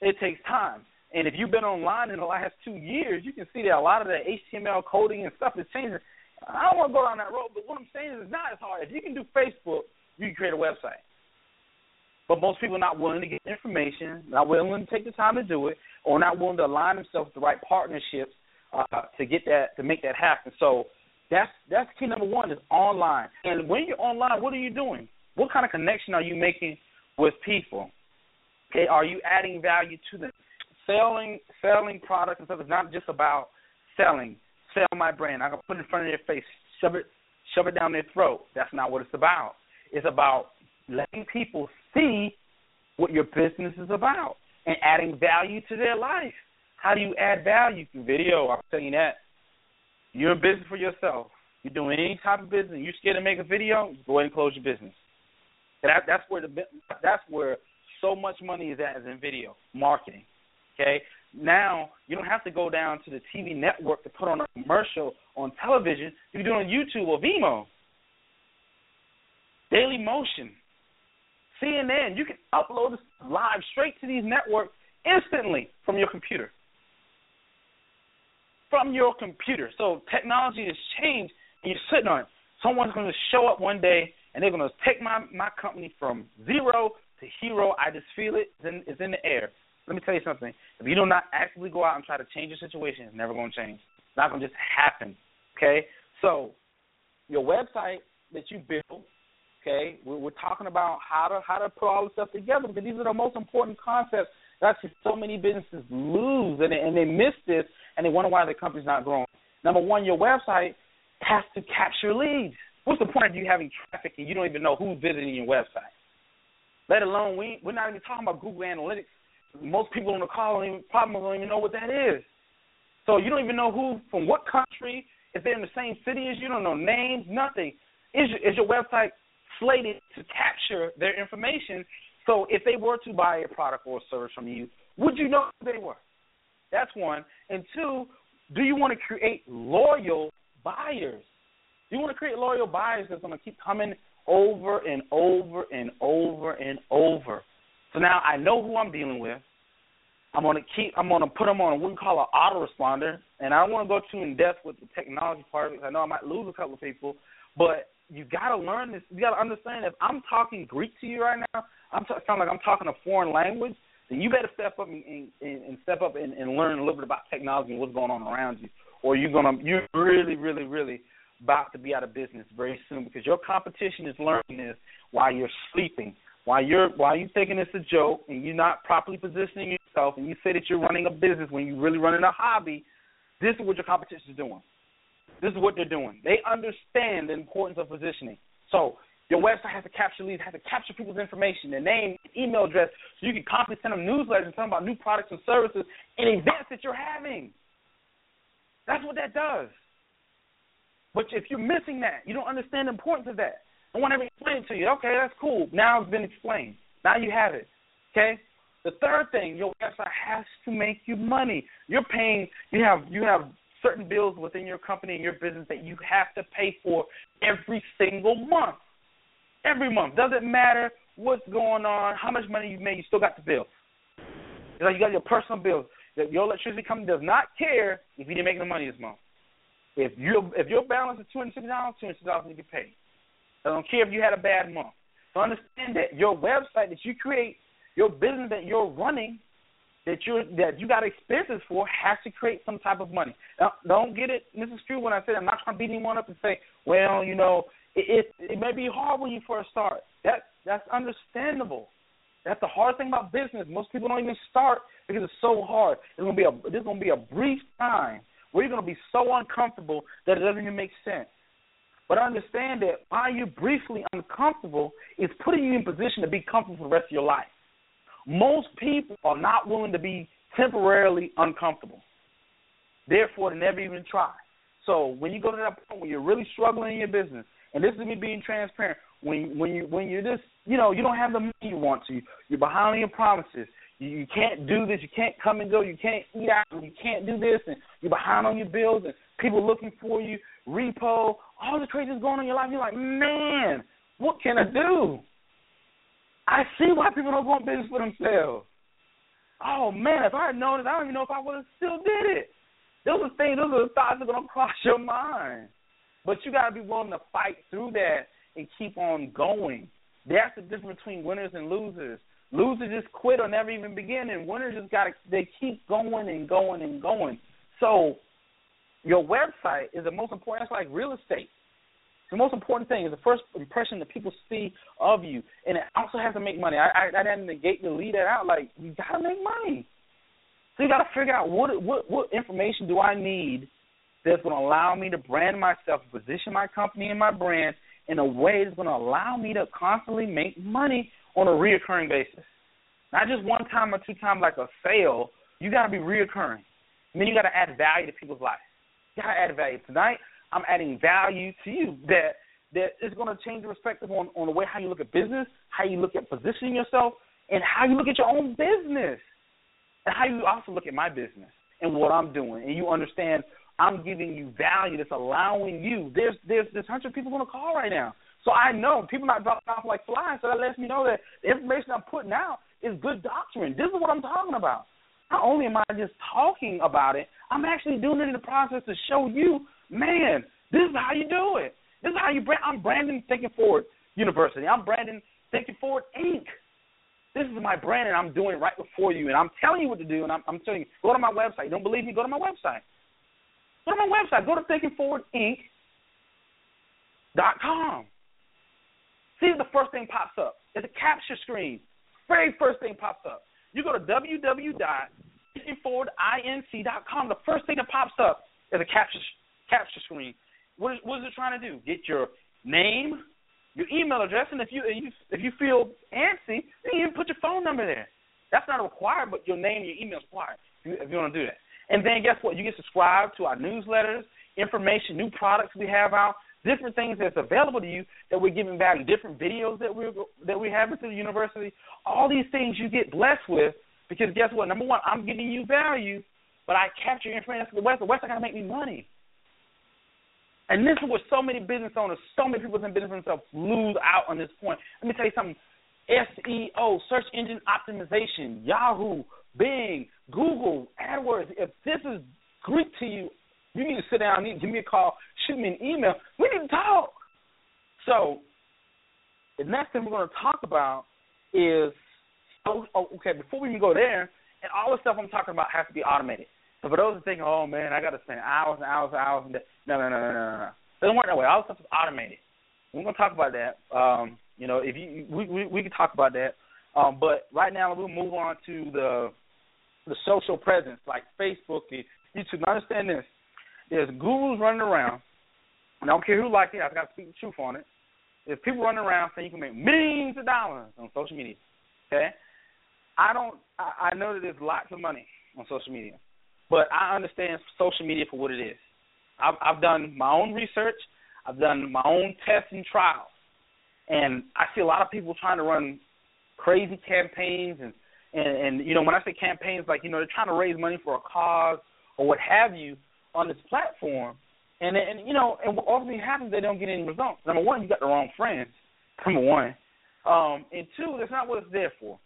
It takes time. And if you've been online in the last two years, you can see that a lot of the HTML coding and stuff is changing. I don't want to go down that road, but what I'm saying is it's not as hard. If you can do Facebook, you can create a website. But most people are not willing to get information, not willing to take the time to do it, or not willing to align themselves with the right partnerships uh, to get that to make that happen. So that's that's key number one is online. And when you're online, what are you doing? What kind of connection are you making with people? Okay, are you adding value to them? Selling selling products and stuff is not just about selling. Sell my brand. I can put it in front of their face, shove it shove it down their throat. That's not what it's about. It's about letting people see what your business is about and adding value to their life. How do you add value through video? I'm telling you that. You're in business for yourself. You're doing any type of business. You're scared to make a video. Go ahead and close your business. That, that's where the that's where so much money is at is in video marketing. Okay. Now you don't have to go down to the TV network to put on a commercial on television. You can do it on YouTube or Vimeo. Daily Motion, CNN. You can upload this live straight to these networks instantly from your computer from your computer. So technology has changed, and you're sitting on it. Someone's going to show up one day, and they're going to take my my company from zero to hero. I just feel it. In, it's in the air. Let me tell you something. If you do not actively go out and try to change your situation, it's never going to change. It's not going to just happen. Okay. So your website that you build. Okay, we're, we're talking about how to how to put all this stuff together because these are the most important concepts that so many businesses lose and they, and they miss this and they wonder why their company's not growing. Number one, your website has to capture leads. What's the point of you having traffic and you don't even know who's visiting your website? Let alone we we're not even talking about Google Analytics. Most people on the call don't even, probably don't even know what that is. So you don't even know who from what country. If they're in the same city as you, don't know names, nothing. Is your, is your website slated to capture their information? So if they were to buy a product or a service from you, would you know who they were? That's one. And two, do you want to create loyal buyers? Do you want to create loyal buyers that's going to keep coming over and over and over and over? So now I know who I'm dealing with. I'm gonna keep. I'm gonna put them on what we call an autoresponder, and I don't want to go too in depth with the technology part because. I know I might lose a couple of people, but you got to learn this. You got to understand. If I'm talking Greek to you right now, I'm t- sound like I'm talking a foreign language. Then you better step up and, and, and step up and, and learn a little bit about technology and what's going on around you, or you're gonna you're really, really, really about to be out of business very soon because your competition is learning this while you're sleeping while you're while you're thinking it's a joke and you're not properly positioning yourself and you say that you're running a business when you're really running a hobby, this is what your competition is doing. This is what they're doing. They understand the importance of positioning. So your website has to capture leads, has to capture people's information, their name, email address, so you can constantly send them newsletters and tell them about new products and services and events that you're having. That's what that does. But if you're missing that, you don't understand the importance of that. I want to explain it to you. Okay, that's cool. Now it's been explained. Now you have it. Okay. The third thing, your website has to make you money. You're paying. You have you have certain bills within your company and your business that you have to pay for every single month. Every month. Doesn't matter what's going on, how much money you made, you still got the bill. It's like you got your personal bills. Your electricity company does not care if you didn't make no money this month. If you if your balance is two hundred sixty dollars, two hundred sixty dollars need to be paid. I don't care if you had a bad month. So understand that your website that you create, your business that you're running, that you that you got expenses for, has to create some type of money. Now, don't get it, Mrs. True, when I say I'm not trying to beat anyone up and say, well, you know, it, it it may be hard when you first start. That that's understandable. That's the hard thing about business. Most people don't even start because it's so hard. It's gonna be a there's gonna be a brief time where you're gonna be so uncomfortable that it doesn't even make sense. But understand that while you're briefly uncomfortable, it's putting you in position to be comfortable for the rest of your life. Most people are not willing to be temporarily uncomfortable. Therefore, they never even try. So when you go to that point where you're really struggling in your business, and this is me being transparent, when when you when you're just you know you don't have the money you want to, you're behind on your promises. You, can't do this. You can't come and go. You can't eat out. You can't do this, and you're behind on your bills, and people looking for you. Repo, all the crazy is going on in your life. You're like, man, what can I do? I see why people don't go in business for themselves. Oh man, if I had known it, I don't even know if I would have still did it. Those are things, those are the thoughts that are gonna [laughs] cross your mind. But you gotta be willing to fight through that and keep on going. That's the difference between winners and losers. Losers just quit or never even begin, and winners just gotta they keep going and going and going. So your website is the most important. It's like real estate. The most important thing is the first impression that people see of you, and it also has to make money. I I, I didn't negate to lead that out. Like you gotta make money, so you gotta figure out what what what information do I need that's to allow me to brand myself, position my company and my brand in a way that's going to allow me to constantly make money on a reoccurring basis. Not just one time or two times like a sale. You got to be reoccurring. And then you got to add value to people's lives. You got to add value. Tonight, I'm adding value to you that that is going to change the perspective on, on the way how you look at business, how you look at positioning yourself, and how you look at your own business, and how you also look at my business and what I'm doing. And you understand I'm giving you value that's allowing you. There's there's there's hundred people on the call right now. So I know people not dropping off like flies. So that lets me know that the information I'm putting out is good doctrine. This is what I'm talking about. Not only am I just talking about it, I'm actually doing it in the process to show you, man, this is how you do it. This is how you brand. I'm branding Thinking Forward University. I'm branding Thinking Forward Inc. This is my brand, and I'm doing it right before you. And I'm telling you what to do, and I'm, I'm telling you, go to my website. Don't believe me? Go to my website. Go to my website. Go to thinkingforwardinc.com. See the first thing pops up. It's a capture screen. Very first thing pops up. You go to www.thinkingforwardinc.com. The first thing that pops up is a capture capture screen. what is, what is it trying to do? Get your name, your email address, and if you if you, if you feel antsy, you even put your phone number there. That's not required, but your name, your email is required if you, if you want to do that. And then guess what? You get subscribed to our newsletters, information, new products we have out, different things that's available to you that we're giving value, different videos that we're that we have through the university. All these things you get blessed with because guess what? Number one, I'm giving you value, but I capture your information for the West. The West are gonna make me money. And this is where so many business owners, so many people in business themselves lose out on this point. Let me tell you something. SEO, search engine optimization, Yahoo, Bing, Google, AdWords. If this is Greek to you, you need to sit down, need give me a call, shoot me an email. We need to talk. So the next thing we're going to talk about is oh, oh, okay. Before we even go there, and all the stuff I'm talking about has to be automated. So for those who think, oh man, I got to spend hours and hours and hours, and no, no, no, no, no, no. It doesn't work that way. All the stuff is automated. We're going to talk about that. Um, you know, if you we we, we can talk about that. Um, but right now we'll move on to the the social presence like Facebook and YouTube. Now understand this: there's gurus running around, and I don't care who like it. I got to speak the truth on it. There's people running around saying you can make millions of dollars on social media. Okay, I don't. I, I know that there's lots of money on social media, but I understand social media for what it is. I've, I've done my own research. I've done my own tests and trials. And I see a lot of people trying to run crazy campaigns and and, and you know when I say campaigns like you know they're trying to raise money for a cause or what have you on this platform and and you know and what ultimately happens they don't get any results. Number one, you got the wrong friends. Number one, um, and two, that's not what it's there for.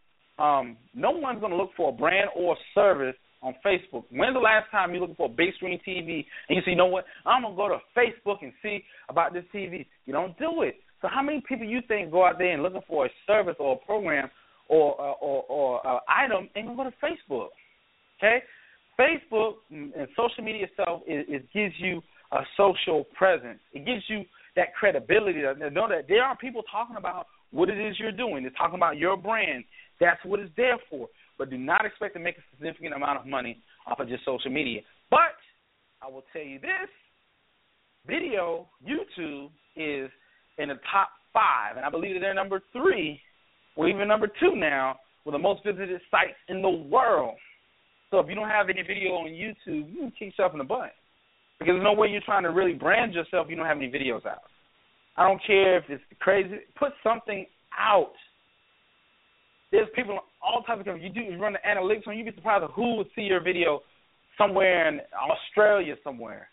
Um, no one's going to look for a brand or service on Facebook. When's the last time you looking for a big screen TV and you say, you know what, I'm gonna go to Facebook and see about this TV. You don't do it. So how many people you think go out there and looking for a service or a program or uh, or or uh, item and go to Facebook? Okay, Facebook and social media itself it, it gives you a social presence. It gives you that credibility to know that there are people talking about what it is you're doing. They're talking about your brand. That's what it's there for. But do not expect to make a significant amount of money off of just social media. But I will tell you this: video, YouTube is in the top five, and I believe that they're number three, or even number two now, with the most visited sites in the world. So if you don't have any video on YouTube, you can kick yourself in the butt. Because there's no way you're trying to really brand yourself if you don't have any videos out. I don't care if it's crazy. Put something out. There's people all types of stuff. You do you run the analytics on. You'd be surprised of who would see your video somewhere in Australia somewhere.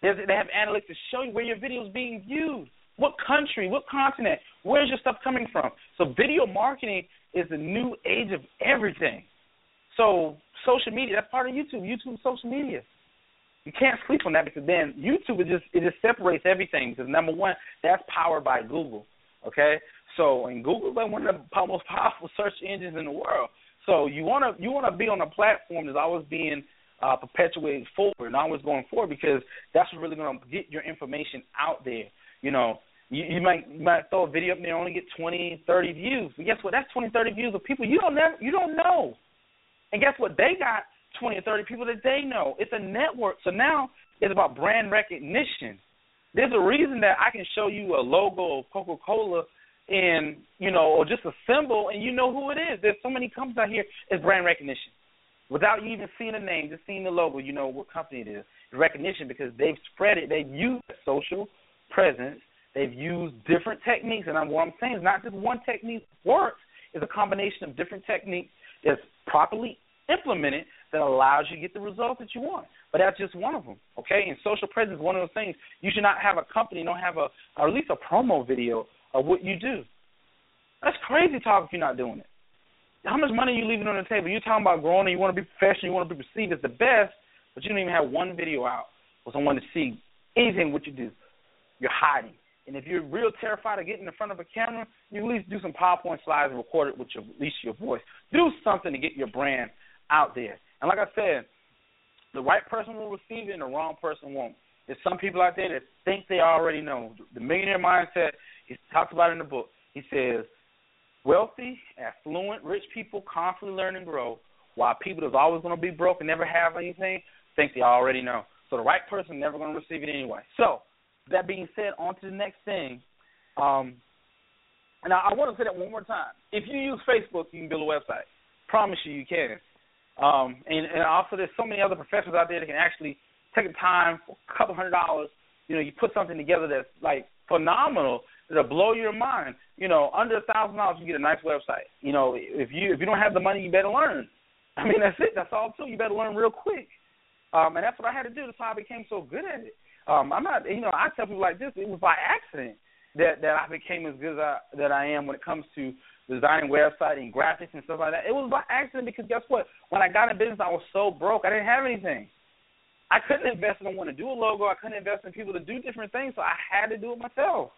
There's, they have analytics to show you where your video is being viewed. What country? What continent? Where's your stuff coming from? So video marketing is the new age of everything. So social media, that's part of YouTube. YouTube is social media. You can't sleep on that because then YouTube it just it just separates everything because number one, that's powered by Google. Okay? So and Google is like one of the most powerful search engines in the world. So you wanna you wanna be on a platform that's always being uh, perpetuated forward and always going forward because that's what's really gonna get your information out there. You know, you, you might you might throw a video up there and only get twenty, thirty views. But guess what? That's twenty, thirty views of people you don't never you don't know. And guess what? They got twenty or thirty people that they know. It's a network. So now it's about brand recognition. There's a reason that I can show you a logo of Coca Cola and you know, or just a symbol and you know who it is. There's so many companies out here, it's brand recognition. Without you even seeing the name, just seeing the logo, you know what company it is. Recognition because they've spread it, they've used social presence. They've used different techniques, and I'm, what I'm saying is not just one technique works. It's a combination of different techniques that's properly implemented that allows you to get the results that you want. But that's just one of them, okay? And social presence is one of those things. You should not have a company don't have a or at least a promo video of what you do. That's crazy talk if you're not doing it. How much money are you leaving on the table? You're talking about growing and you want to be professional, you want to be perceived as the best, but you don't even have one video out for someone to see anything what you do you're hiding. And if you're real terrified of getting in front of a camera, you at least do some PowerPoint slides and record it with your, at least your voice. Do something to get your brand out there. And like I said, the right person will receive it and the wrong person won't. There's some people out there that think they already know. The millionaire mindset, he talks about in the book. He says, wealthy, affluent, rich people constantly learn and grow, while people that's always going to be broke and never have anything think they already know. So the right person never going to receive it anyway. So that being said, on to the next thing. Um, and I, I want to say that one more time. If you use Facebook, you can build a website. Promise you, you can. Um, and, and also, there's so many other professionals out there that can actually take the time for a couple hundred dollars. You know, you put something together that's like phenomenal that'll blow your mind. You know, under a thousand dollars, you get a nice website. You know, if you if you don't have the money, you better learn. I mean, that's it. That's all too. You better learn real quick. Um, and that's what I had to do. That's why I became so good at it. Um, I'm not, you know, I tell people like this. It was by accident that that I became as good as I that I am when it comes to designing websites and graphics and stuff like that. It was by accident because guess what? When I got in business, I was so broke. I didn't have anything. I couldn't invest in someone to do a logo. I couldn't invest in people to do different things, so I had to do it myself.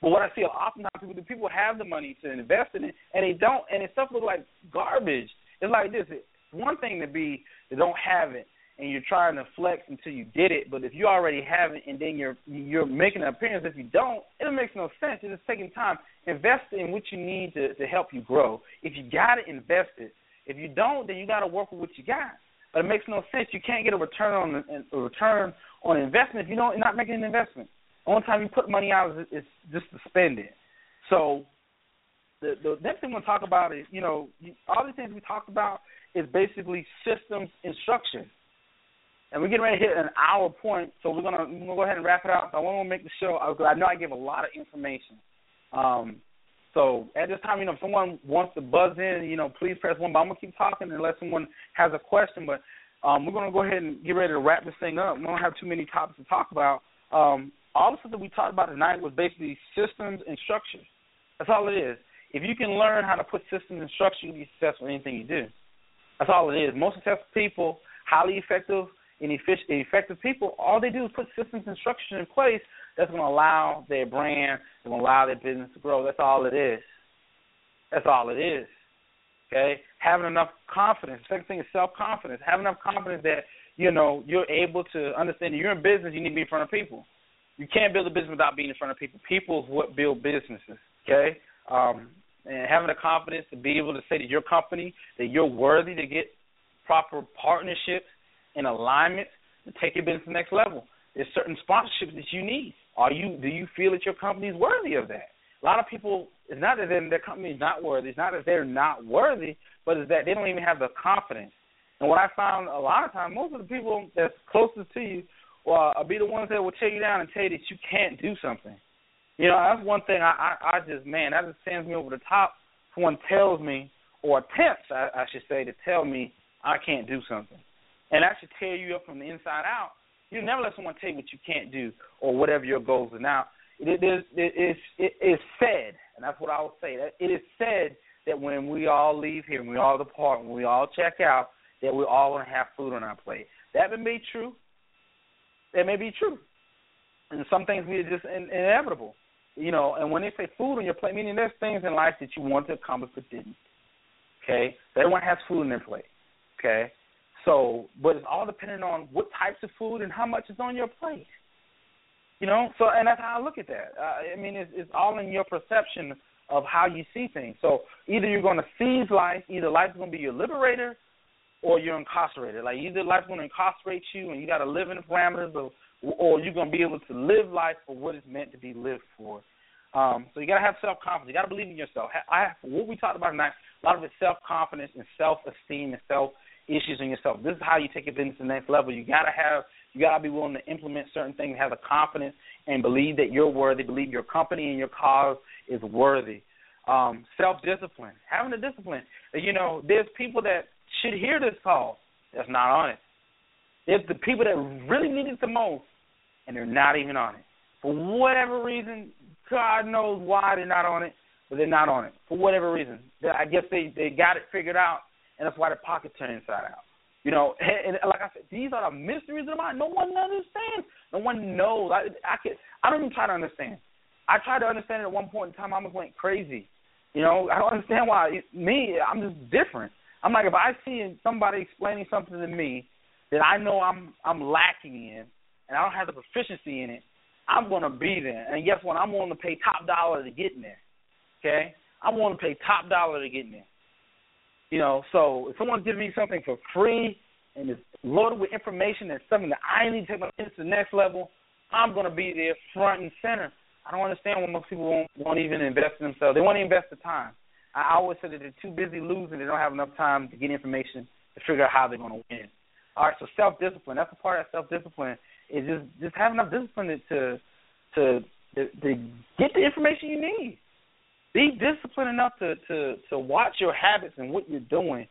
But what I see oftentimes people do, people have the money to invest in it, and they don't, and it stuff looks like garbage. It's like this. It's one thing to be they don't have it, and you're trying to flex until you get it. But if you already have it, and then you're you're making an appearance, if you don't, it makes no sense. It's just taking time. Invest in what you need to to help you grow. If you got it, invest it. If you don't, then you got to work with what you got. But it makes no sense. You can't get a return on a return on investment if you don't you're not making an investment. The only time you put money out is, is just to spend it. So the the next thing gonna talk about is you know all these things we talked about is basically systems instruction and we're getting ready to hit an hour point, so we're gonna, we're gonna go ahead and wrap it up. So I want to make the show. I know I give a lot of information. Um, so at this time, you know, if someone wants to buzz in, you know, please press one. But I'm gonna keep talking unless someone has a question. But um, we're gonna go ahead and get ready to wrap this thing up. We don't have too many topics to talk about. Um, all the stuff that we talked about tonight was basically systems and structure. That's all it is. If you can learn how to put systems and structure, you'll be successful in anything you do. That's all it is. Most successful people, highly effective and effective people, all they do is put systems and structures in place that's going to allow their brand, that's going to allow their business to grow. That's all it is. That's all it is. Okay, having enough confidence. The Second thing is self confidence. Having enough confidence that you know you're able to understand that you're in business. You need to be in front of people. You can't build a business without being in front of people. People is what build businesses. Okay, um, and having the confidence to be able to say that your company that you're worthy to get proper partnerships in alignment to take your business to the next level. There's certain sponsorships that you need. Are you do you feel that your company is worthy of that? A lot of people it's not that their company is not worthy, it's not that they're not worthy, but it's that they don't even have the confidence. And what I found a lot of times, most of the people that's closest to you will uh, be the ones that will tear you down and tell you that you can't do something. You know, that's one thing I, I, I just man, that just sends me over the top. Someone tells me or attempts, I, I should say, to tell me I can't do something and that should tear you up from the inside out. You never let someone tell you what you can't do or whatever your goals are. Now, it is it is it is said, and that's what I will say. That it is said that when we all leave here, when we all depart, when we all check out, that we're all to have food on our plate. That may be true. That may be true. And some things are just in, inevitable. You know, and when they say food on your plate, meaning there's things in life that you want to accomplish but didn't. Okay? Everyone has food on their plate. Okay? So, but it's all dependent on what types of food and how much is on your plate. You know, so and that's how I look at that. Uh, I mean, it's, it's all in your perception of how you see things. So either you're going to seize life, either life is going to be your liberator, or you're incarcerated. Like either life's going to incarcerate you, and you got to live in the parameters of, or you're going to be able to live life for what it's meant to be lived for. Um, so you got to have self confidence. You got to believe in yourself. I, what we talked about tonight, a lot of it's self confidence and self esteem and self issues in yourself. This is how you take your business to the next level. You gotta have you gotta be willing to implement certain things, have the confidence and believe that you're worthy, believe your company and your cause is worthy. Um, self discipline. Having the discipline. You know, there's people that should hear this call that's not on it. There's the people that really need it the most and they're not even on it. For whatever reason, God knows why they're not on it, but they're not on it. For whatever reason. I guess they, they got it figured out and that's why the pockets turn inside out. You know, [laughs] and like I said, these are the mysteries of the mind. No one understands. No one knows. I I can I don't even try to understand. I tried to understand it at one point in time. I almost went crazy. You know, I don't [laughs] understand why. Me, I'm just different. I'm like if I see somebody explaining something to me that I know I'm I'm lacking in, and I don't have the proficiency in it, I'm gonna be there. And guess what? I'm willing to pay top dollar to get in there. Okay, I'm willing to pay top dollar to get in there. You know, so if someone's giving me something for free and it's loaded with information and something that I need to take my business to the next level, I'm going to be there front and center. I don't understand why most people won't, won't even invest in themselves. They won't invest the time. I always say that they're too busy losing. They don't have enough time to get information to figure out how they're going to win. All right, so self discipline. That's a part of self discipline. Is just just have enough discipline to to to, to get the information you need. Be disciplined enough to to to watch your habits and what you're doing.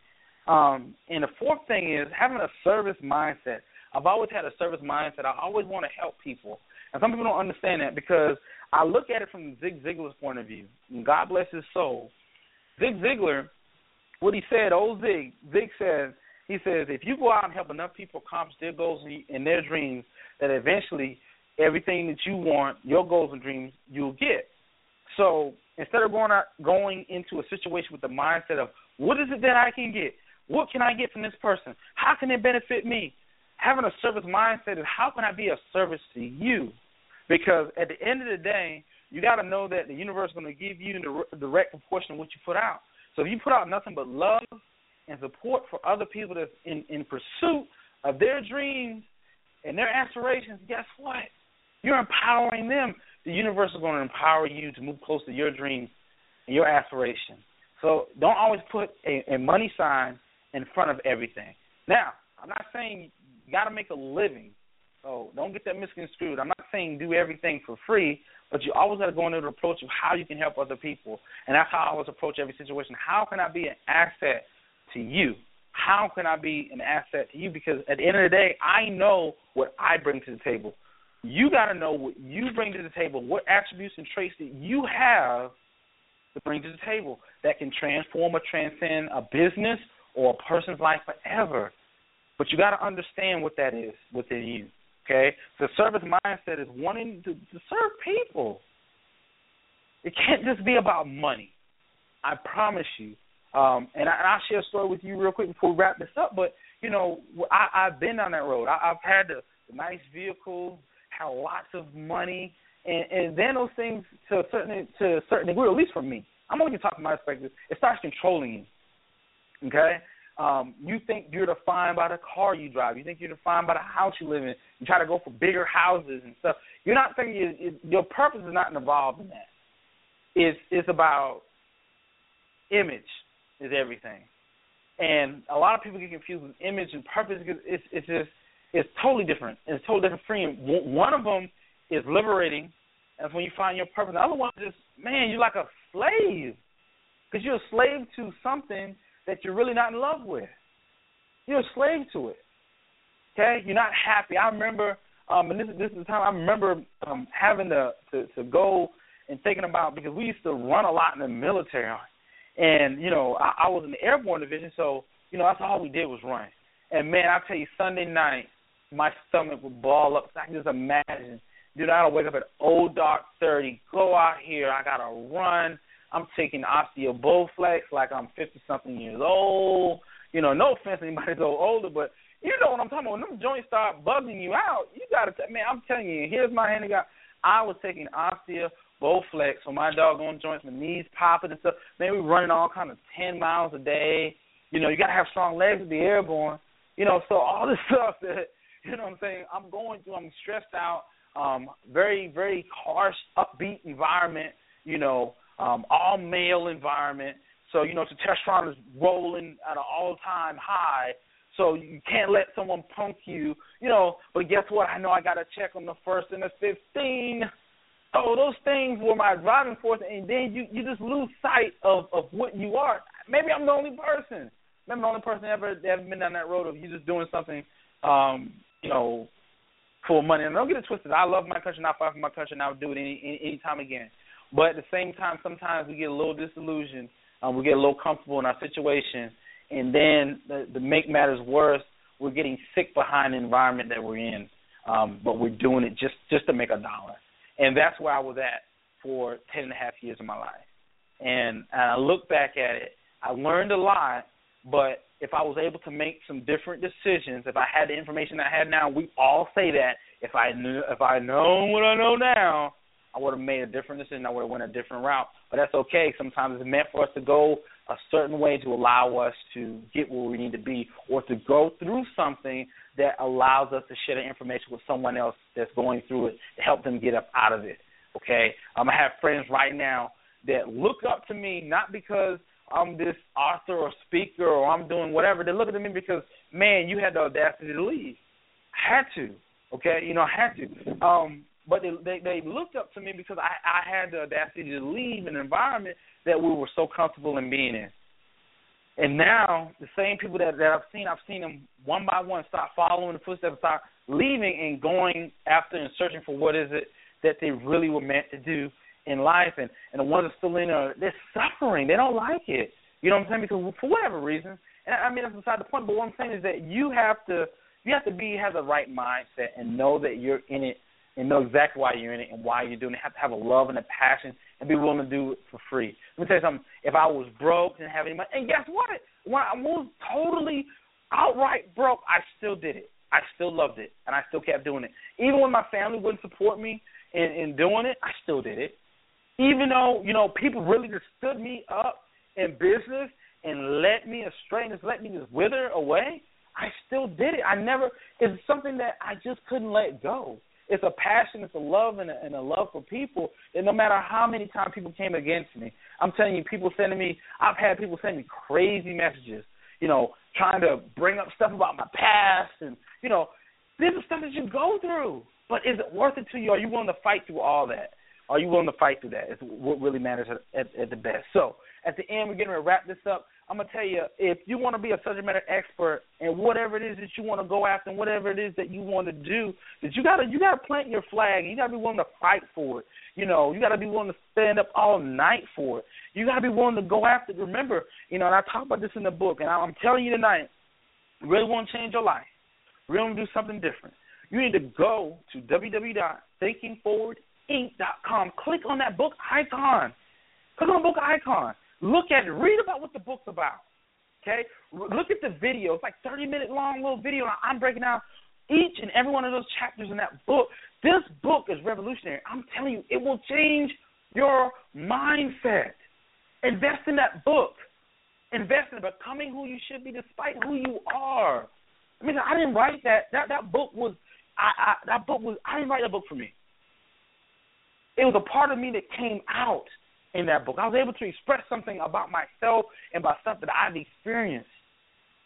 Um, and the fourth thing is having a service mindset. I've always had a service mindset. I always want to help people, and some people don't understand that because I look at it from Zig Ziglar's point of view. And God bless his soul. Zig Ziglar, what he said, old Zig, Zig says, he says, if you go out and help enough people accomplish their goals and their dreams, that eventually everything that you want, your goals and dreams, you'll get. So instead of going out, going into a situation with the mindset of what is it that I can get, what can I get from this person, how can it benefit me, having a service mindset is how can I be a service to you, because at the end of the day, you got to know that the universe is going to give you the direct proportion of what you put out. So if you put out nothing but love and support for other people that's in in pursuit of their dreams and their aspirations, guess what? You're empowering them. The universe is going to empower you to move close to your dreams and your aspirations. So don't always put a, a money sign in front of everything. Now, I'm not saying you got to make a living. So don't get that misconstrued. I'm not saying do everything for free, but you always got to go into the approach of how you can help other people. And that's how I always approach every situation. How can I be an asset to you? How can I be an asset to you? Because at the end of the day, I know what I bring to the table. You got to know what you bring to the table, what attributes and traits that you have to bring to the table that can transform or transcend a business or a person's life forever. But you got to understand what that is within you. Okay, the service mindset is wanting to, to serve people. It can't just be about money. I promise you. Um, and, I, and I'll share a story with you real quick before we wrap this up. But you know, I, I've been on that road. I, I've had the, the nice vehicles, had lots of money, and, and then those things to a certain to a certain degree, at least for me, I'm only talking my perspective. It starts controlling you. Okay, um, you think you're defined by the car you drive. You think you're defined by the house you live in. You try to go for bigger houses and stuff. You're not thinking you, it, your purpose is not involved in that. It's it's about image is everything, and a lot of people get confused with image and purpose because it's it's just it's totally different. It's totally different freedom. One of them is liberating. That's when you find your purpose. The other one is just man, you're like a slave because you're a slave to something that you're really not in love with. You're a slave to it. Okay, you're not happy. I remember, um, and this is this is the time I remember um, having to, to to go and thinking about because we used to run a lot in the military, and you know I, I was in the airborne division, so you know that's all we did was run. And man, I tell you, Sunday night my stomach would ball up. I can just imagine, dude. I gotta wake up at old dark thirty, go out here. I gotta run. I'm taking osteo Bi-Flex like I'm fifty something years old. You know, no offense to anybody [laughs] so older, but you know what I'm talking about. When them joints start bugging you out, you gotta t- man, I'm telling you, here's my handicap. I was taking osteo Bi-Flex for my doggone joints, my knees popping and stuff. Man, we running all kind of ten miles a day. You know, you gotta have strong legs to be airborne. You know, so all this [laughs] stuff that you know what I'm saying, I'm going through, I'm stressed out, um, very, very harsh, upbeat environment, you know, um, all male environment. So you know, testosterone is rolling at an all-time high. So you can't let someone punk you, you know. But guess what? I know I got to check on the first and the fifteen. Oh, those things were my driving force, and then you you just lose sight of of what you are. Maybe I'm the only person. Maybe I'm the only person ever ever been down that road of you just doing something, um, you know, for money. And don't get it twisted. I love my country, I fight for my country, and I would do it any any, any time again. But at the same time, sometimes we get a little disillusioned. Um, we get a little comfortable in our situation, and then the, to make matters worse, we're getting sick behind the environment that we're in. Um, but we're doing it just just to make a dollar, and that's where I was at for ten and a half years of my life. And, and I look back at it, I learned a lot. But if I was able to make some different decisions, if I had the information I had now, we all say that. If I knew, if I know what I know now, I would have made a different decision. I would have went a different route. But that's okay. Sometimes it's meant for us to go a certain way to allow us to get where we need to be, or to go through something that allows us to share the information with someone else that's going through it to help them get up out of it. Okay, um, I have friends right now that look up to me not because I'm this author or speaker or I'm doing whatever. They look at me because man, you had the audacity to leave. I had to. Okay, you know I had to. Um, but they, they they looked up to me because I I had the audacity to leave an environment that we were so comfortable in being in. And now the same people that that I've seen, I've seen them one by one start following the footsteps, start leaving and going after and searching for what is it that they really were meant to do in life. And and the ones that are still in there, they're suffering. They don't like it. You know what I'm saying? Because for whatever reason, and I mean that's beside the point. But what I'm saying is that you have to you have to be have the right mindset and know that you're in it and know exactly why you're in it and why you're doing it. Have to have a love and a passion and be willing to do it for free. Let me tell you something. If I was broke, didn't have any money, and guess what? When I was totally outright broke, I still did it. I still loved it, and I still kept doing it. Even when my family wouldn't support me in, in doing it, I still did it. Even though you know people really just stood me up in business and let me astray and just let me just wither away, I still did it. I never. It's something that I just couldn't let go it's a passion, it's a love, and a, and a love for people. And no matter how many times people came against me, I'm telling you, people sending me. I've had people send me crazy messages. You know, trying to bring up stuff about my past, and you know, this is stuff that you go through. But is it worth it to you? Are you willing to fight through all that? Are you willing to fight through that? It's what really matters at, at, at the best. So at the end, we're getting to wrap this up. I'm gonna tell you, if you want to be a subject matter expert and whatever it is that you want to go after and whatever it is that you want to do, that you gotta you gotta plant your flag. You gotta be willing to fight for it. You know, you gotta be willing to stand up all night for it. You gotta be willing to go after. it. Remember, you know, and I talk about this in the book, and I'm telling you tonight, really want to change your life, really want to do something different. You need to go to www.thinkingforwardinc.com. Click on that book icon. Click on book icon Look at it. Read about what the book's about. Okay? Look at the video. It's like 30 minute long little video. I'm breaking down each and every one of those chapters in that book. This book is revolutionary. I'm telling you, it will change your mindset. Invest in that book. Invest in becoming who you should be despite who you are. I mean, I didn't write that. That that book was I, I that book was I didn't write that book for me. It was a part of me that came out in that book. I was able to express something about myself and about stuff that I've experienced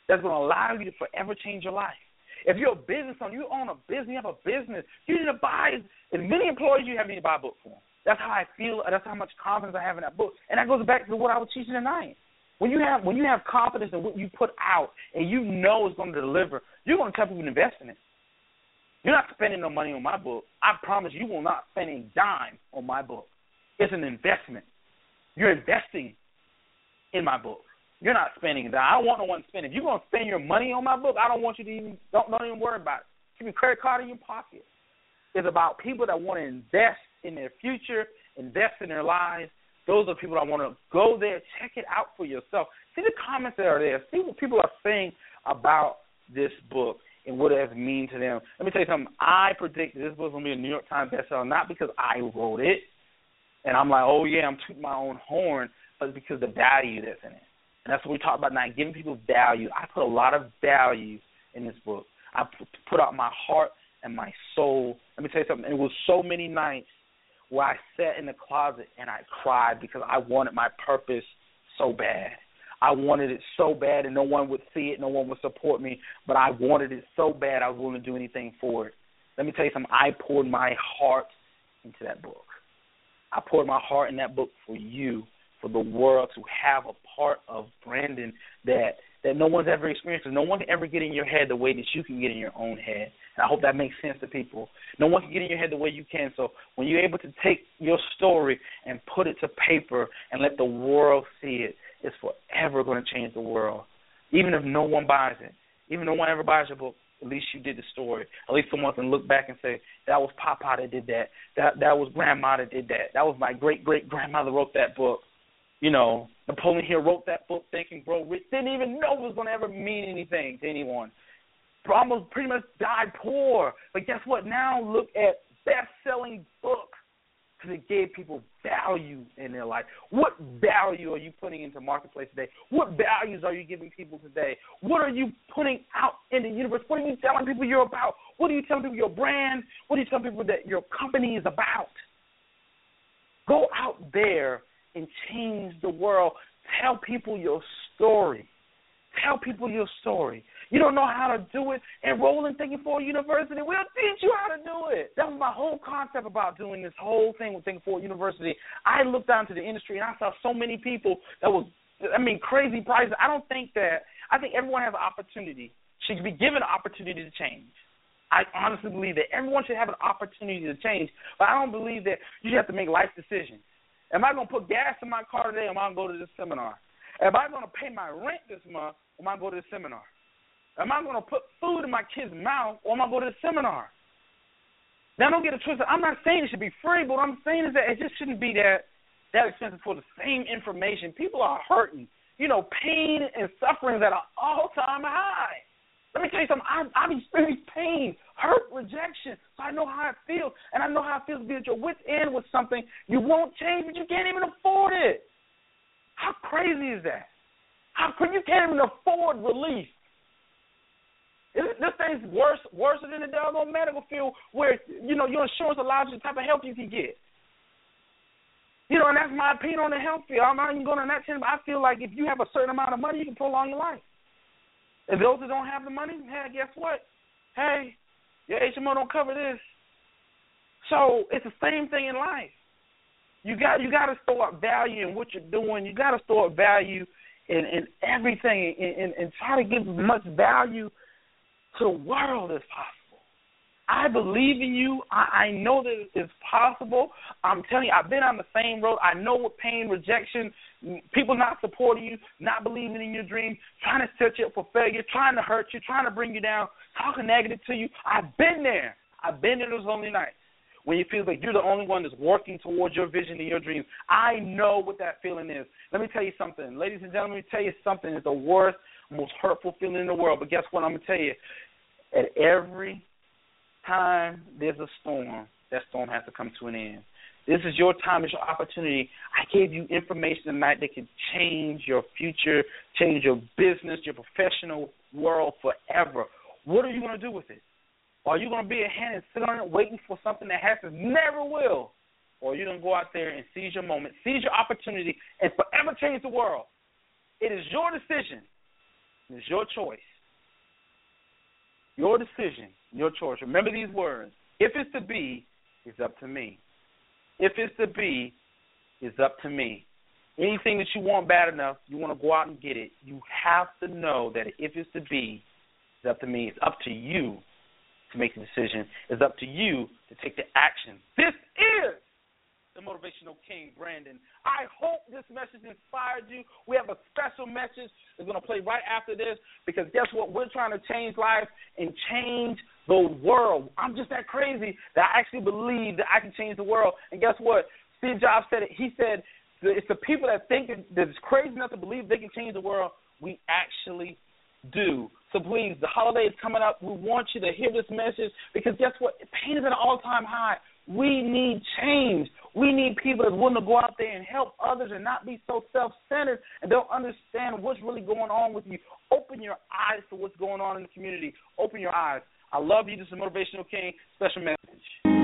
that's going to allow you to forever change your life. If you're a business owner, you own a business, you have a business, you need to buy as many employees you have need to buy a book for. That's how I feel. That's how much confidence I have in that book, and that goes back to what I was teaching tonight. When you have when you have confidence in what you put out and you know it's going to deliver, you're going to tell people to invest in it. You're not spending no money on my book. I promise you will not spend a dime on my book. It's an investment. You're investing in my book. You're not spending that. I don't want no one spending. If you're gonna spend your money on my book, I don't want you to even don't don't even worry about it. Keep your credit card in your pocket. It's about people that want to invest in their future, invest in their lives. Those are people that want to go there, check it out for yourself. See the comments that are there. See what people are saying about this book and what it has mean to them. Let me tell you something. I predict this book is gonna be a New York Times bestseller, not because I wrote it, and I'm like, oh yeah, I'm tooting my own horn, but because the value that's in it. And that's what we talk about now, giving people value. I put a lot of value in this book. I put out my heart and my soul. Let me tell you something. It was so many nights where I sat in the closet and I cried because I wanted my purpose so bad. I wanted it so bad, and no one would see it, no one would support me, but I wanted it so bad I was willing to do anything for it. Let me tell you something. I poured my heart into that book. I poured my heart in that book for you, for the world to have a part of Brandon that that no one's ever experienced. No one can ever get in your head the way that you can get in your own head. And I hope that makes sense to people. No one can get in your head the way you can. So when you're able to take your story and put it to paper and let the world see it, it's forever going to change the world. Even if no one buys it, even if no one ever buys your book, at least you did the story. At least someone can look back and say, that was Papa that did that. That that was Grandma that did that. That was my great great grandmother wrote that book. You know, Napoleon Hill wrote that book, Think and Grow Rich. Didn't even know it was going to ever mean anything to anyone. Almost pretty much died poor. But guess what? Now look at best-selling book. Because it gave people value in their life. What value are you putting into marketplace today? What values are you giving people today? What are you putting out in the universe? What are you telling people you're about? What are you telling people your brand? What are you telling people that your company is about? Go out there and change the world. Tell people your story. Tell people your story. You don't know how to do it, enroll in Thinking Forward University. We'll teach you how to do it. That was my whole concept about doing this whole thing with Thinking Forward University. I looked out into the industry and I saw so many people that was, I mean, crazy prices. I don't think that, I think everyone has an opportunity, should be given an opportunity to change. I honestly believe that everyone should have an opportunity to change, but I don't believe that you have to make life decisions. Am I going to put gas in my car today or am I going to go to this seminar? Am I going to pay my rent this month or am I going to go to this seminar? Am I going to put food in my kid's mouth or am I going to the seminar? Now, don't get it twisted. I'm not saying it should be free, but what I'm saying is that it just shouldn't be that that expensive for the same information. People are hurting. You know, pain and suffering is at an all-time high. Let me tell you something. I, I've experienced pain, hurt, rejection, so I know how it feels, and I know how it feels to be at your wit's end with something you won't change, but you can't even afford it. How crazy is that? How you can't even afford relief? This thing's worse worse than the doggone medical field where, you know, your insurance allows you the type of help you can get. You know, and that's my opinion on the health field. I'm not even going on that but I feel like if you have a certain amount of money, you can prolong your life. If those that don't have the money, hey, guess what? Hey, your HMO don't cover this. So it's the same thing in life. You got you got to store up value in what you're doing. You got to store up value in in everything, and, and, and try to give as much value to the world as possible. I believe in you. I, I know that it's possible. I'm telling you, I've been on the same road. I know what pain, rejection, people not supporting you, not believing in your dreams, trying to set you up for failure, trying to hurt you, trying to bring you down, talking negative to you. I've been there. I've been there those lonely nights when you feel like you're the only one that's working towards your vision and your dreams. I know what that feeling is. Let me tell you something. Ladies and gentlemen, let me tell you something. It's the worst most hurtful feeling in the world. But guess what? I'm gonna tell you. At every time there's a storm, that storm has to come to an end. This is your time. It's your opportunity. I gave you information tonight that can change your future, change your business, your professional world forever. What are you going to do with it? Are you going to be a hand and sit on it waiting for something that happens? Never will. Or are you going to go out there and seize your moment, seize your opportunity, and forever change the world? It is your decision. It's your choice. Your decision, your choice. Remember these words. If it's to be, it's up to me. If it's to be, it's up to me. Anything that you want bad enough, you want to go out and get it. You have to know that if it's to be, it's up to me. It's up to you to make the decision. It's up to you to take the action. This is the motivational king, Brandon. I hope this message inspired you. We have a special message that's going to play right after this because guess what? We're trying to change lives and change the world. I'm just that crazy that I actually believe that I can change the world. And guess what? Steve Jobs said it. He said it's the people that think that it's crazy enough to believe they can change the world. We actually do. So please, the holiday is coming up. We want you to hear this message because guess what? Pain is at an all-time high. We need change. We need people that's willing to go out there and help others and not be so self centered and don't understand what's really going on with you. Open your eyes to what's going on in the community. Open your eyes. I love you. This is Motivational King. Special message.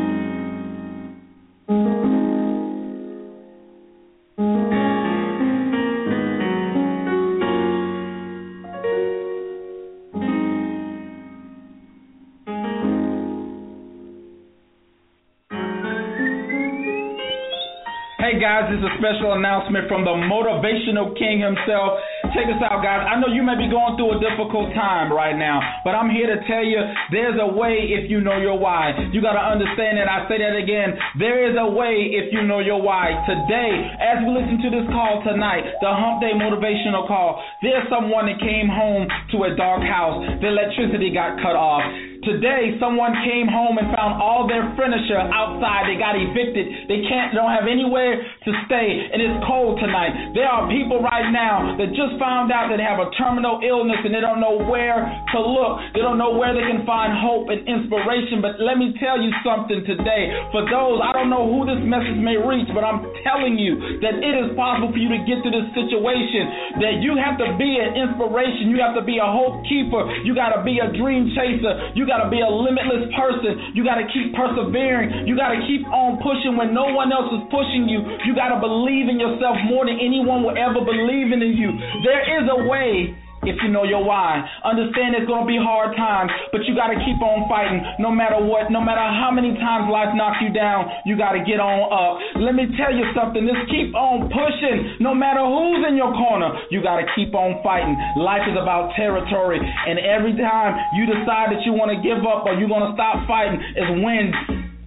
Guys, is a special announcement from the motivational king himself. Check us out, guys. I know you may be going through a difficult time right now, but I'm here to tell you there's a way if you know your why. You got to understand that. I say that again. There is a way if you know your why. Today, as we listen to this call tonight, the Hump Day motivational call, there's someone that came home to a dark house. The electricity got cut off Today, someone came home and found all their furniture outside. They got evicted. They can't, don't have anywhere to stay, and it's cold tonight. There are people right now that just found out that they have a terminal illness and they don't know where to look. They don't know where they can find hope and inspiration. But let me tell you something today. For those, I don't know who this message may reach, but I'm telling you that it is possible for you to get through this situation. That you have to be an inspiration. You have to be a hope keeper. You got to be a dream chaser. You got to be a limitless person. You got to keep persevering. You got to keep on pushing when no one else is pushing you. You got to believe in yourself more than anyone will ever believe in you. There is a way if you know your why. Understand it's going to be hard times, but you got to keep on fighting no matter what, no matter how many times life knocks you down, you got to get on up. Let me tell you something, just keep on pushing no matter who's in your corner. You got to keep on fighting. Life is about territory, and every time you decide that you want to give up or you're going to stop fighting is when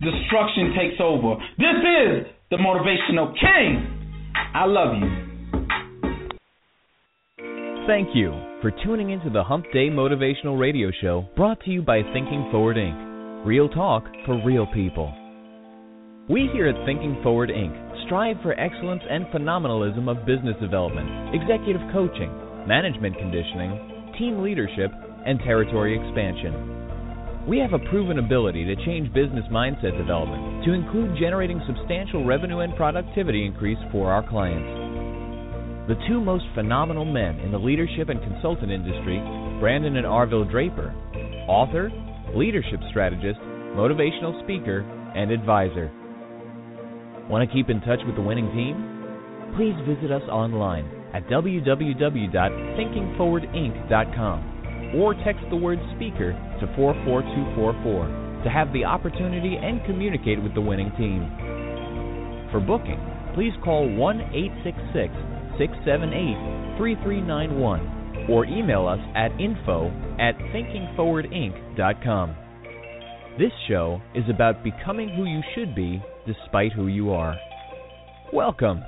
destruction takes over. This is the Motivational King. I love you. Thank you for tuning into the Hump Day Motivational Radio Show brought to you by Thinking Forward Inc. Real talk for real people. We here at Thinking Forward Inc. strive for excellence and phenomenalism of business development, executive coaching, management conditioning, team leadership, and territory expansion. We have a proven ability to change business mindset development to include generating substantial revenue and productivity increase for our clients. The two most phenomenal men in the leadership and consultant industry, Brandon and Arville Draper, author, leadership strategist, motivational speaker, and advisor. Want to keep in touch with the winning team? Please visit us online at www.thinkingforwardinc.com or text the word speaker to 44244 to have the opportunity and communicate with the winning team. For booking, please call 1 866 678 3391 or email us at info at thinkingforwardinc.com. This show is about becoming who you should be despite who you are. Welcome.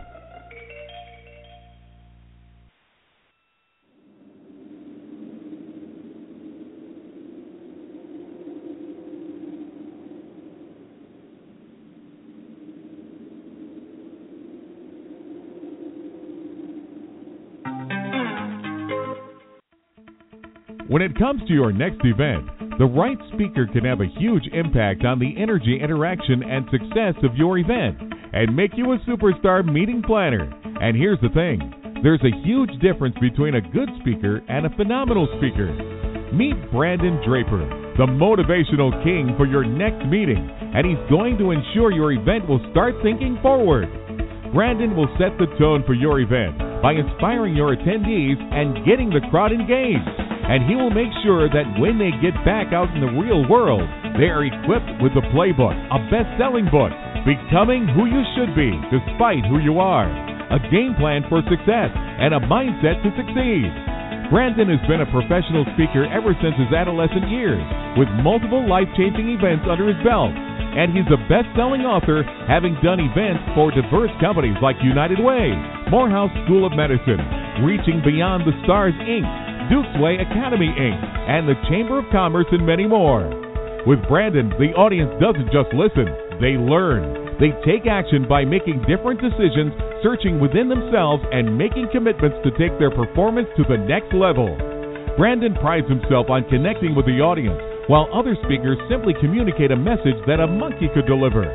When it comes to your next event, the right speaker can have a huge impact on the energy, interaction, and success of your event and make you a superstar meeting planner. And here's the thing there's a huge difference between a good speaker and a phenomenal speaker. Meet Brandon Draper, the motivational king for your next meeting, and he's going to ensure your event will start thinking forward. Brandon will set the tone for your event by inspiring your attendees and getting the crowd engaged and he will make sure that when they get back out in the real world, they are equipped with the playbook, a best selling book, Becoming Who You Should Be Despite Who You Are, a game plan for success, and a mindset to succeed. Brandon has been a professional speaker ever since his adolescent years, with multiple life changing events under his belt. And he's a best selling author, having done events for diverse companies like United Way, Morehouse School of Medicine, Reaching Beyond the Stars Inc., Duke's Way Academy Inc., and the Chamber of Commerce, and many more. With Brandon, the audience doesn't just listen, they learn. They take action by making different decisions, searching within themselves, and making commitments to take their performance to the next level. Brandon prides himself on connecting with the audience, while other speakers simply communicate a message that a monkey could deliver.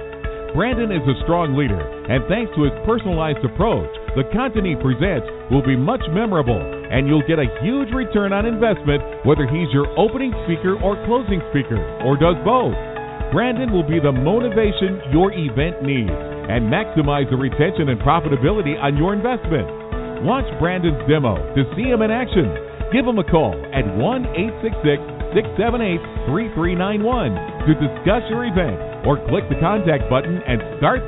Brandon is a strong leader, and thanks to his personalized approach, the content he presents will be much memorable, and you'll get a huge return on investment whether he's your opening speaker or closing speaker, or does both. Brandon will be the motivation your event needs and maximize the retention and profitability on your investment. Watch Brandon's demo to see him in action. Give him a call at 1 866 678 3391 to discuss your event or click the contact button and start